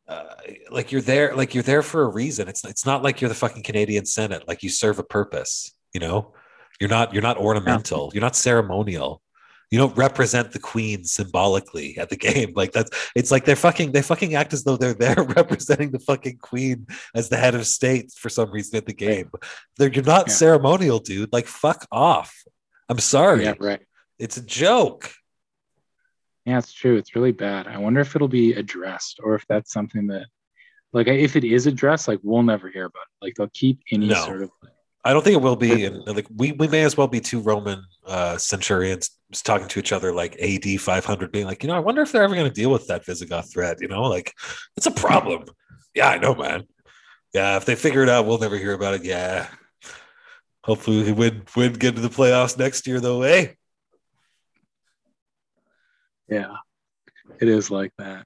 uh, like you're there, like you're there for a reason. It's it's not like you're the fucking Canadian Senate. Like you serve a purpose. You know, you're not you're not ornamental. You're not ceremonial. You don't represent the queen symbolically at the game. Like that's it's like they're fucking they fucking act as though they're there representing the fucking queen as the head of state for some reason at the game. They're, you're not Yeah. ceremonial, dude. Like fuck off. I'm sorry. Yeah, right. It's a joke. Yeah, it's true. It's really bad. I wonder if it'll be addressed or if that's something that, like, if it is addressed, like, we'll never hear about it. Like, they'll keep any No. sort of. I don't think it will be. And like we, we may as well be two Roman uh, centurions talking to each other like AD 500, being like, you know, I wonder if they're ever going to deal with that Visigoth threat. You know, like it's a problem. Yeah, I know, man. Yeah, if they figure it out, we'll never hear about it. Yeah. Hopefully, we would win, win, get to the playoffs next year, though. Eh? Yeah, it is like that.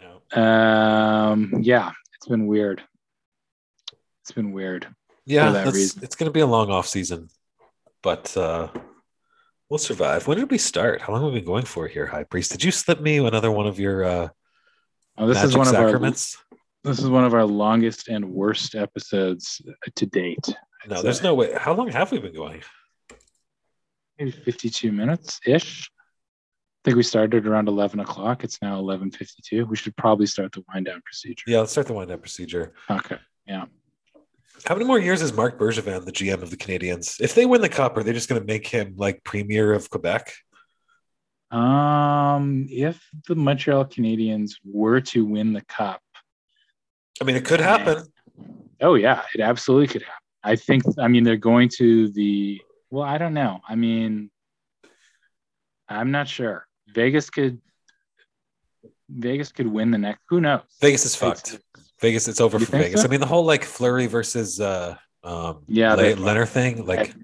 Yeah. Um, yeah, it's been weird. It's been weird. Yeah, that reason. it's going to be a long off season, but uh, we'll survive. When did we start? How long have we been going for here, High Priest? Did you slip me another one of your uh, Oh, this is one of our sacraments? this is one of our longest and worst episodes to date. no, so- there's no way. How long have we been going? Maybe 52 minutes ish. I think we started around 11 o'clock. It's now 11:52. We should probably start the wind down procedure. Yeah, let's start the wind down procedure. Okay. Yeah. How many more years is Marc Bergevin the GM of the Canadiens? If they win the cup, are they just going to make him like premier of Quebec? Um, if the Montreal Canadiens were to win the cup, I mean, it could happen. oh yeah, it absolutely could happen. I think. I mean, they're going to the. Well, I don't know. I mean, I'm not sure. Vegas could. Vegas could win the next. Who knows? Vegas is fucked. Vegas, it's over You for Vegas. so? I mean, the whole like Fleury versus uh, um, Yeah, Le- Leonard thing, like.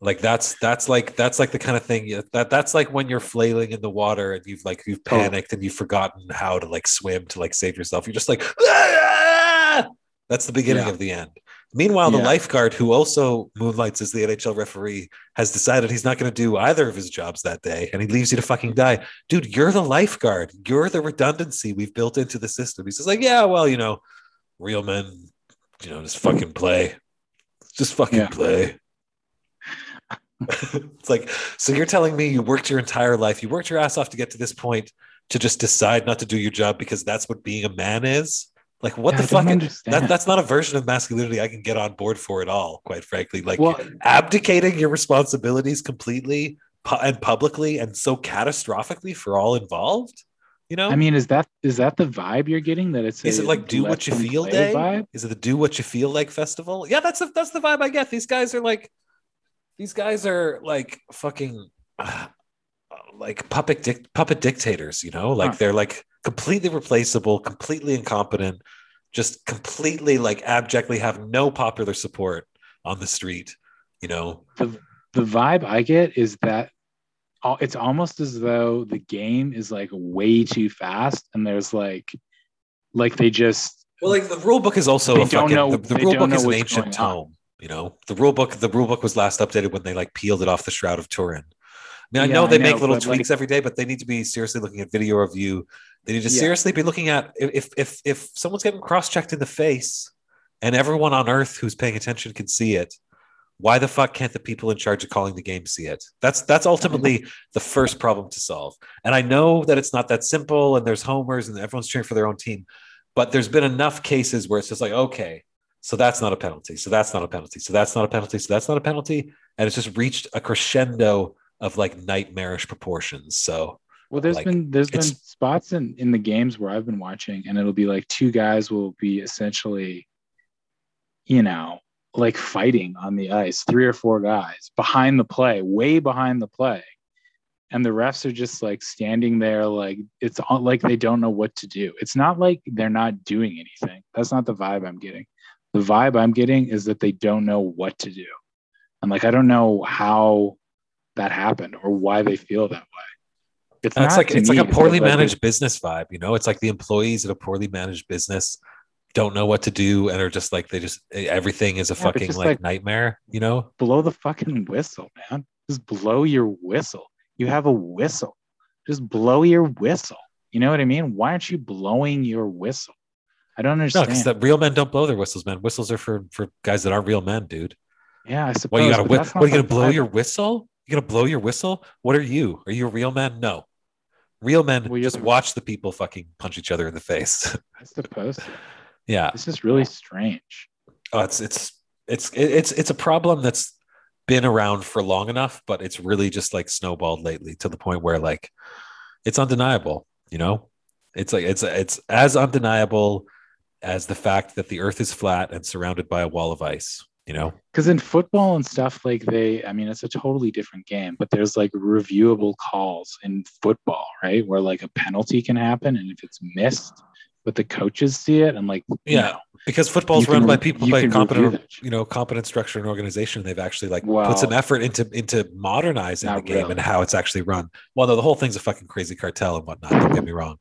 like that's that's like that's like the kind of thing you- that that's like when you're flailing in the water and you've like you've panicked and you've forgotten how to like swim to like save yourself you're just like "Ah!" that's the beginning Yeah. of the end meanwhile the lifeguard who also moonlights as the nhl referee has decided he's not going to do either of his jobs that day and he leaves you to fucking die. Dude you're the lifeguard. You're the redundancy we've built into the system. He's just like yeah well you know real men you know just fucking play. Just fucking Yeah. play. It's like, so you're telling me you worked your entire life, you worked your ass off to get to this point to just decide not to do your job because that's what being a man is? Like, what Yeah, the fuck? That, that's not a version of masculinity I can get on board for at all, quite frankly. Like, well, abdicating your responsibilities completely pu- and publicly and so catastrophically for all involved, you know? I mean, is that is that the vibe you're getting? That it's Is it like do what you feel day? vibe? Is it the do what you feel like festival? Yeah, that's the, that's the vibe I get. These guys are like, these guys are like fucking, uh, like puppet dic- puppet dictators. You know, like Huh. they're like completely replaceable, completely incompetent, just completely like abjectly have no popular support on the street. You know, the the vibe I get is that uh, it's almost as though the game is like way too fast, and there's like, like they just Well, like the rule book is also They a don't fucking, know- the, the rule book is an ancient on. tome. You know, the rule book the rule book was last updated when they like peeled it off the Shroud of Turin. I mean, I Yeah, know I they know, make little tweaks every day, but they need to be seriously looking at video review. They need to Yeah. seriously be looking at if if if, if someone's getting cross checked in the face, and everyone on Earth who's paying attention can see it. why the fuck can't the people in charge of calling the game see it? That's that's ultimately the first problem to solve. And I know that it's not that simple and there's homers and everyone's cheering for their own team, but there's been enough cases where it's just like, okay, so that's not a penalty. So that's not a penalty. So that's not a penalty. So that's not a penalty. And it's just reached a crescendo of like nightmarish proportions. So well, there's like, been there's been spots in in the games where I've been watching, and it'll be like two guys will be essentially, you know, like fighting on the ice, three or four guys behind the play, way behind the play. And the refs are just like standing there, like it's all, like they don't know what to do. It's not like they're not doing anything. That's not the vibe I'm getting. The vibe I'm getting is that they don't know what to do. I'm like, I don't know how that happened or why they feel that way. It's, it's like it's me, like a poorly managed business vibe, you know. It's like the employees at a poorly managed business don't know what to do and are just like they just everything is a yeah, fucking like, like, nightmare, you know? Blow the fucking whistle, man. Just blow your whistle. You have a whistle. Just blow your whistle. You know what I mean? Why aren't you blowing your whistle? I don't understand. No, because real men don't blow their whistles, man. Whistles are for for guys that aren't real men, dude. Yeah, I suppose. What you got? What, what are you gonna blow your whistle? You gonna blow your whistle? What are you? Are you a real man? No. Real men well, just watch the people fucking punch each other in the face. I suppose. Yeah. This is really strange. Oh, it's it's it's it's it's a problem that's been around for long enough, but it's really just like snowballed lately to the point where like it's undeniable, you know? It's like it's it's as undeniable as the fact that the earth is flat and surrounded by a wall of ice, you know? Because in football and stuff, like they, I mean, it's a totally different game, but there's like reviewable calls in football, right? Where like a penalty can happen. And if it's missed, but the coaches see it. I'm like, yeah, know, because football's run by people by competent, you know, competent structure and organization. They've actually like well, put some effort into into modernizing the game really. and how it's actually run. Well, no, the whole thing's a fucking crazy cartel and whatnot. Don't get me wrong,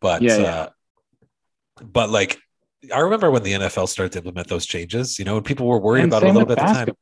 but yeah, yeah. Uh, but like, I remember when the NFL started to implement those changes. You know, and people were worried and about it a little bit at the time.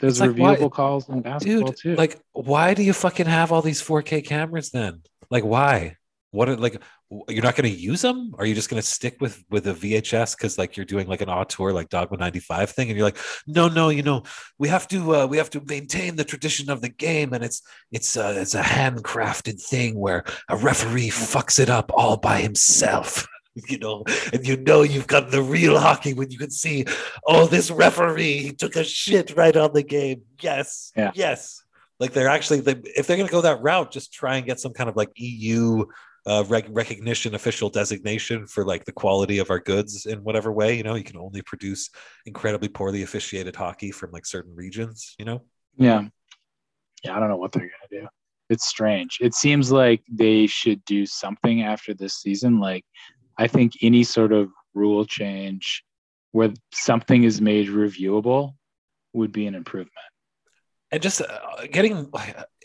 There's it's reviewable like, calls in basketball dude, too. Like, why do you fucking have all these 4K cameras then? Like, why? What Are, like you're not going to use them? Are you just going to stick with with a VHS because like you're doing like an auteur like Dogma 95 thing, and you're like, no, no, you know, we have to uh, we have to maintain the tradition of the game, and it's it's uh, it's a handcrafted thing where a referee fucks it up all by himself. you know, and you know you've got the real hockey when you can see, oh, this referee he took a shit right on the game. Yes, yeah. yes. Like they're actually, they, if they're going to go that route, just try and get some kind of like EU uh, rec- recognition official designation for like the quality of our goods in whatever way you know you can only produce incredibly poorly officiated hockey from like certain regions you know yeah yeah i don't know what they're gonna do it's strange it seems like they should do something after this season like i think any sort of rule change where something is made reviewable would be an improvement and just uh, getting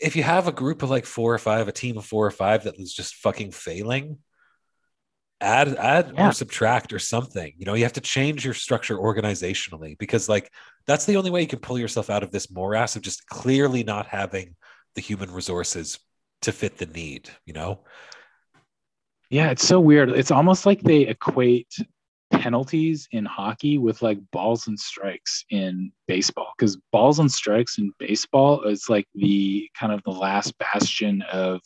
if you have a group of like four or five, a team of four or five that is just fucking failing, add add yeah. or subtract or something. You know, you have to change your structure organizationally because like that's the only way you can pull yourself out of this morass of just clearly not having the human resources to fit the need. You know. Yeah, it's so weird. It's almost like they equate penalties in hockey with like balls and strikes in baseball because balls and strikes in baseball is like the kind of the last bastion of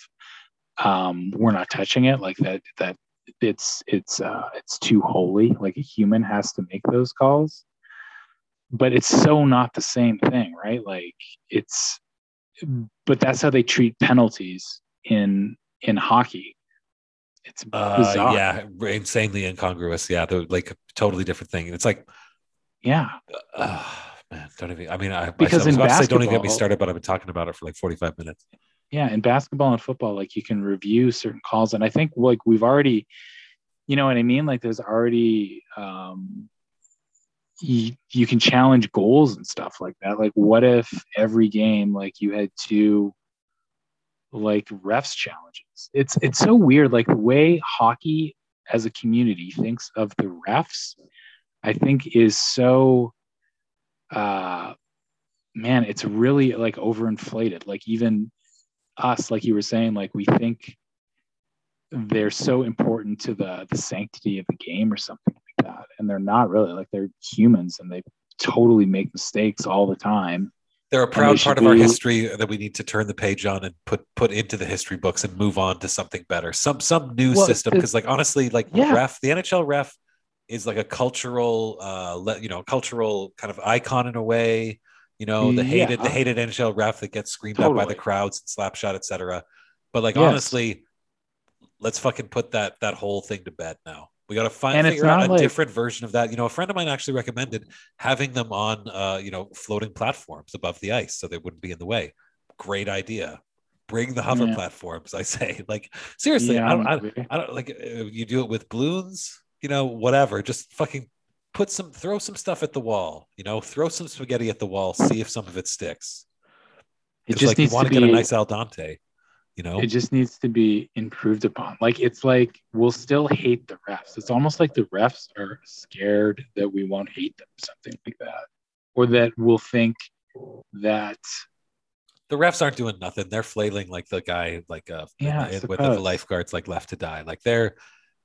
um we're not touching it like that that it's it's uh it's too holy like a human has to make those calls. But it's so not the same thing right? Like it's but that's how they treat penalties in in hockey it's uh, yeah, insanely incongruous. Yeah, they're like a totally different thing. And it's like, yeah, uh, man, don't even. I mean, I because I about to say don't even get me started, but I've been talking about it for like forty five minutes. Yeah, in basketball and football, like you can review certain calls, and I think like we've already, you know what I mean? Like there's already. um you, you can challenge goals and stuff like that. Like, what if every game, like you had two like refs challenges. It's it's so weird. Like the way hockey as a community thinks of the refs, I think is so uh man, it's really like overinflated. Like even us, like you were saying, like we think they're so important to the the sanctity of the game or something like that. And they're not really like they're humans and they totally make mistakes all the time. They're a proud part of our history that we need to turn the page on and put put into the history books and move on to something better. Some some new Well, system because like honestly, like Yeah. ref, the NHL ref is like a cultural, uh, you know, cultural kind of icon in a way. You know, the hated the Yeah. hated NHL ref that gets screamed at by the crowds and slapshot, etc. But like Yes. honestly, let's fucking put that that whole thing to bed now. We got to find figure out a like- different version of that. You know, a friend of mine actually recommended having them on, uh, you know, floating platforms above the ice so they wouldn't be in the way. Great idea. Bring the hover Yeah. platforms. I say, like seriously, Yeah, I don't, I, maybe. I don't like uh, you do it with balloons, you know, whatever. Just fucking put some, throw some stuff at the wall. You know, throw some spaghetti at the wall. See if some of it sticks. It It's just like you want to to be. get a nice al dente. You know, It just needs to be improved upon. Like it's like we'll still hate the refs. It's almost like the refs are scared that we won't hate them, something like that, or that we'll think that the refs aren't doing nothing. They're flailing like the guy, like uh, Yeah, in- with the lifeguards, like left to die. Like they're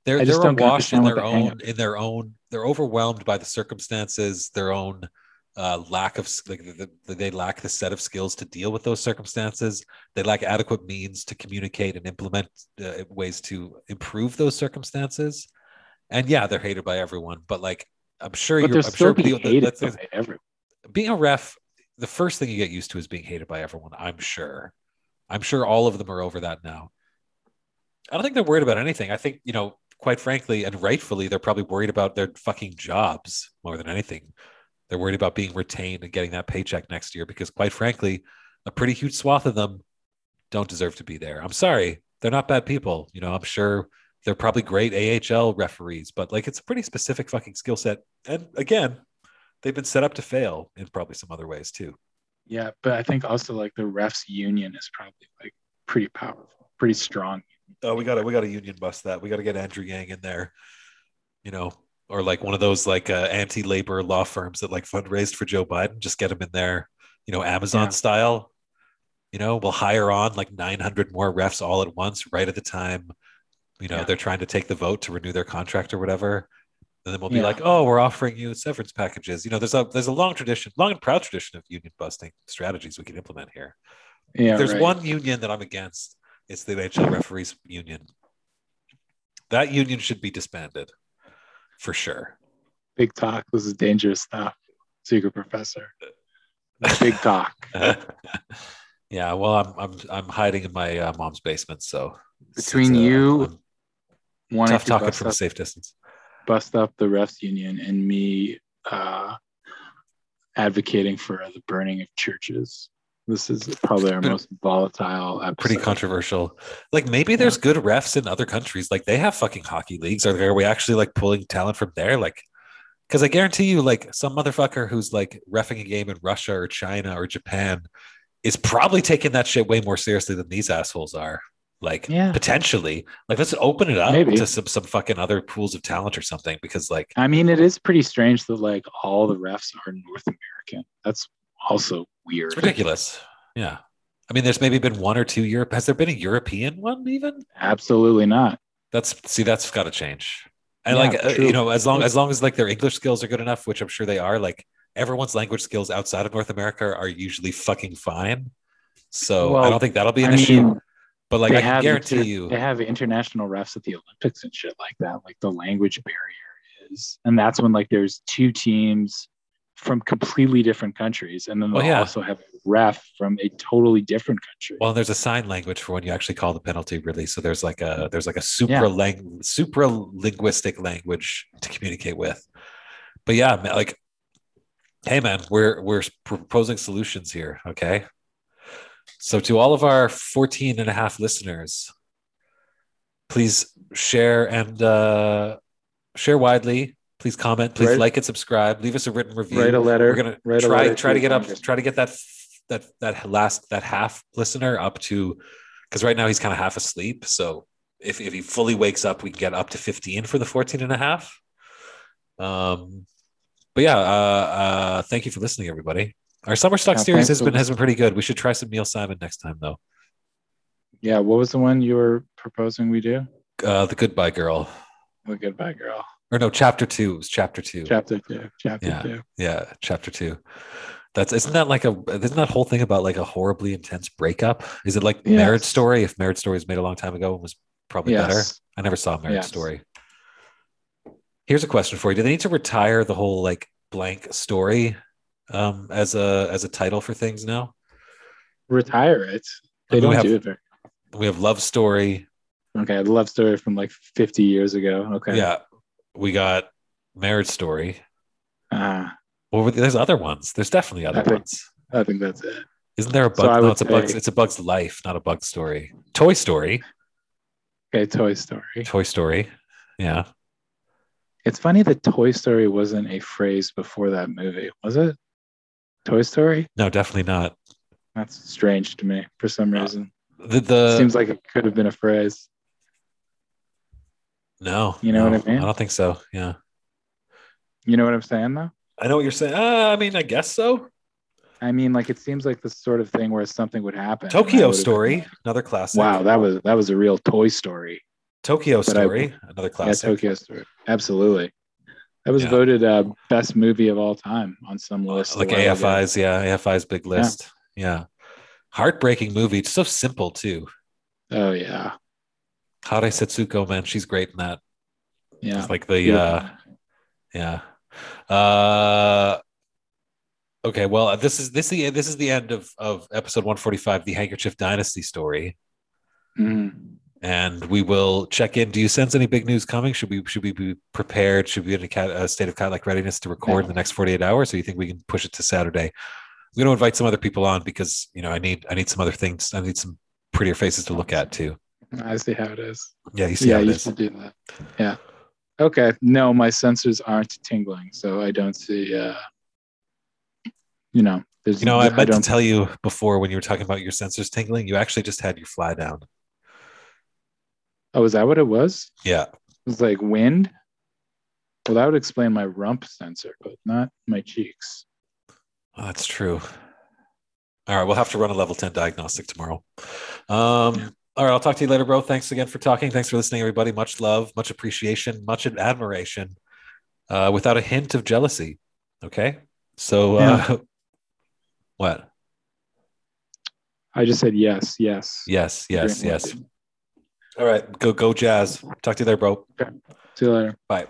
they're they're awash in their the own in their own. They're overwhelmed by the circumstances, their own uh, lack of like the, the, they lack the set of skills to deal with those circumstances. They lack adequate means to communicate and implement uh, ways to improve those circumstances. And yeah, they're hated by everyone, but like I'm sure but you're. I'm sure being the- the- hated that's- by everyone. being a ref, the first thing you get used to is being hated by everyone. I'm sure. I'm sure all of them are over that now. I don't think they're worried about anything. I think, you know, quite frankly and rightfully, they're probably worried about their fucking jobs more than anything. They're worried about being retained and getting that paycheck next year because, quite frankly, a pretty huge swath of them don't deserve to be there. I'm sorry. They're not bad people. You know, I'm sure they're probably great AHL referees, but like it's a pretty specific fucking skill set. And again, they've been set up to fail in probably some other ways too. Yeah, but I think also like the refs union is probably like pretty powerful, pretty strong. Oh, we got to we got to union bust that. We got to get Andrew Yang in there, you know, or like one of those like uh, anti-labor law firms that like fundraised for Joe Biden. Just get him in there, you know, Amazon Yeah. style. You know, we'll hire on like 900 more refs all at once, right at the time. You know, Yeah. they're trying to take the vote to renew their contract or whatever. And then we'll be Yeah. like, oh, we're offering you severance packages. You know, there's a there's a long tradition, long and proud tradition of union busting strategies we can implement here. Yeah, there's right. one union that I'm against, it's the NHL referees union. That union should be disbanded for sure. big talk. This is dangerous stuff. Secret professor. Big talk. yeah, well, I'm I'm I'm hiding in my uh, mom's basement, so Between uh, you, I'm tough talking bust from a safe distance. bust up the refs union and me uh, advocating for the burning of churches. This is probably our most volatile episode. Pretty controversial. Like maybe there's good refs in other countries. Like they have fucking hockey leagues. Are, are we actually like pulling talent from there? Like, because I guarantee you, like some motherfucker who's like refing a game in Russia or China or Japan is probably taking that shit way more seriously than these assholes are. Like Yeah. potentially, like let's open it up Maybe. to some some fucking other pools of talent or something. Because like I mean, it is pretty strange that like all the refs are North American. That's also weird. it's ridiculous. Yeah. I mean, there's maybe been one or two Europe. Has there been a European one even? Absolutely not. That's see, that's got to change. And Yeah, like uh, you know, as long as long as like their English skills are good enough, which I'm sure they are, like everyone's language skills outside of North America are usually fucking fine. So I don't think that'll be an I issue. mean, But like I can guarantee inter- you, they have international refs at the Olympics and shit like that. Like the language barrier is, and that's when like there's two teams from completely different countries, and then Well, they'll yeah. also have a ref from a totally different country. well, there's a sign language for when you actually call the penalty, really. So there's like a there's like a supra lang supra linguistic language to communicate with. But yeah, like, hey man, we're we're proposing solutions here. Okay. So to all of our 14 and a half listeners, please share and uh, share widely. Please comment. Please like and subscribe. Leave us a written review. write a letter. We're gonna write try try to your get up try to get that that that last that half listener up to because right now he's kind of half asleep. So if if he fully wakes up, we can get up to 15 for the 14 and a half. Um, but yeah, uh, uh, thank you for listening, everybody. Our summer stock Yeah, series has been has been pretty good. We should try some Neil Simon next time, though. Yeah, what was the one you were proposing we do? Uh, the Goodbye Girl, The Goodbye Girl. Or no, chapter two. It was chapter two. Chapter two. Chapter Yeah. two. yeah, chapter two. That's isn't that like a isn't that whole thing about like a horribly intense breakup? Is it like Yes. Marriage Story? If Marriage Story was made a long time ago and was probably better. I never saw Marriage Yes. Story. Here's a question for you: Do they need to retire the whole like blank story um, as a as a title for things now? Retire it. They We don't have- do it very. We have Love Story. Okay, the love story from like 50 years ago. Okay. Yeah, we got Marriage Story. Ah, Well, there's other ones. There's definitely other I think- ones. I think that's it. Isn't there a So bug? I no, it's a bug's. It's a bug's life, not a bug story. Toy Story. Okay, Toy Story. Toy Story. Yeah. It's funny that Toy Story wasn't a phrase before that movie, was it? Toy Story? No, definitely not. That's strange to me for some Uh, reason. The the Seems like it could have been a phrase. No. You know no, what I mean? I don't think so. Yeah. You know what I'm saying, though? I know what you're saying. Uh, I mean, I guess so. I mean, like it seems like the sort of thing where something would happen. Tokyo Story, been another classic. Wow, that was that was a real Toy Story. Tokyo But I- Story, another Yeah, classic. Tokyo Story. Absolutely. That was Yeah. voted uh, best movie of all time on some list. a like. AFI's, yeah, AFI's big list. Yeah. Heartbreaking movie. It's so simple too. Oh yeah, Hara Setsuko, man, she's great in that. yeah. It's like the Yeah. uh yeah. Uh okay, well this is this is the this is the end of of episode 145, the handkerchief dynasty story. Mhm. And we will check in. Do you sense any big news coming? Should we should we be prepared? Should we be in a, cat, a state of cat-like readiness to record in the next 48 hours? Or you think we can push it to Saturday? I'm going to invite some other people on because you know I need I need some other things. I need some prettier faces to look at too. I see how it is. Yeah, you see yeah, how it you is. should do that. Yeah. Okay. No, my sensors aren't tingling, so I don't see. uh You know, there's. You know, I meant to don't. tell you before when you were talking about your sensors tingling, you actually just had your fly down. oh, is that what it was? Yeah. It was like wind. Well, that would explain my rump sensor, but not my cheeks. Oh, that's true. All right, we'll have to run a level 10 diagnostic tomorrow. Um, Yeah. All right, I'll talk to you later, bro. Thanks again for talking. Thanks for listening, everybody. Much love, much appreciation, much admiration, uh, without a hint of jealousy. Okay. So, uh, what? I just said yes, yes. Yes, yes, yes. All right, go, go, Jazz. Talk to you there, bro. Okay. See you later. Bye.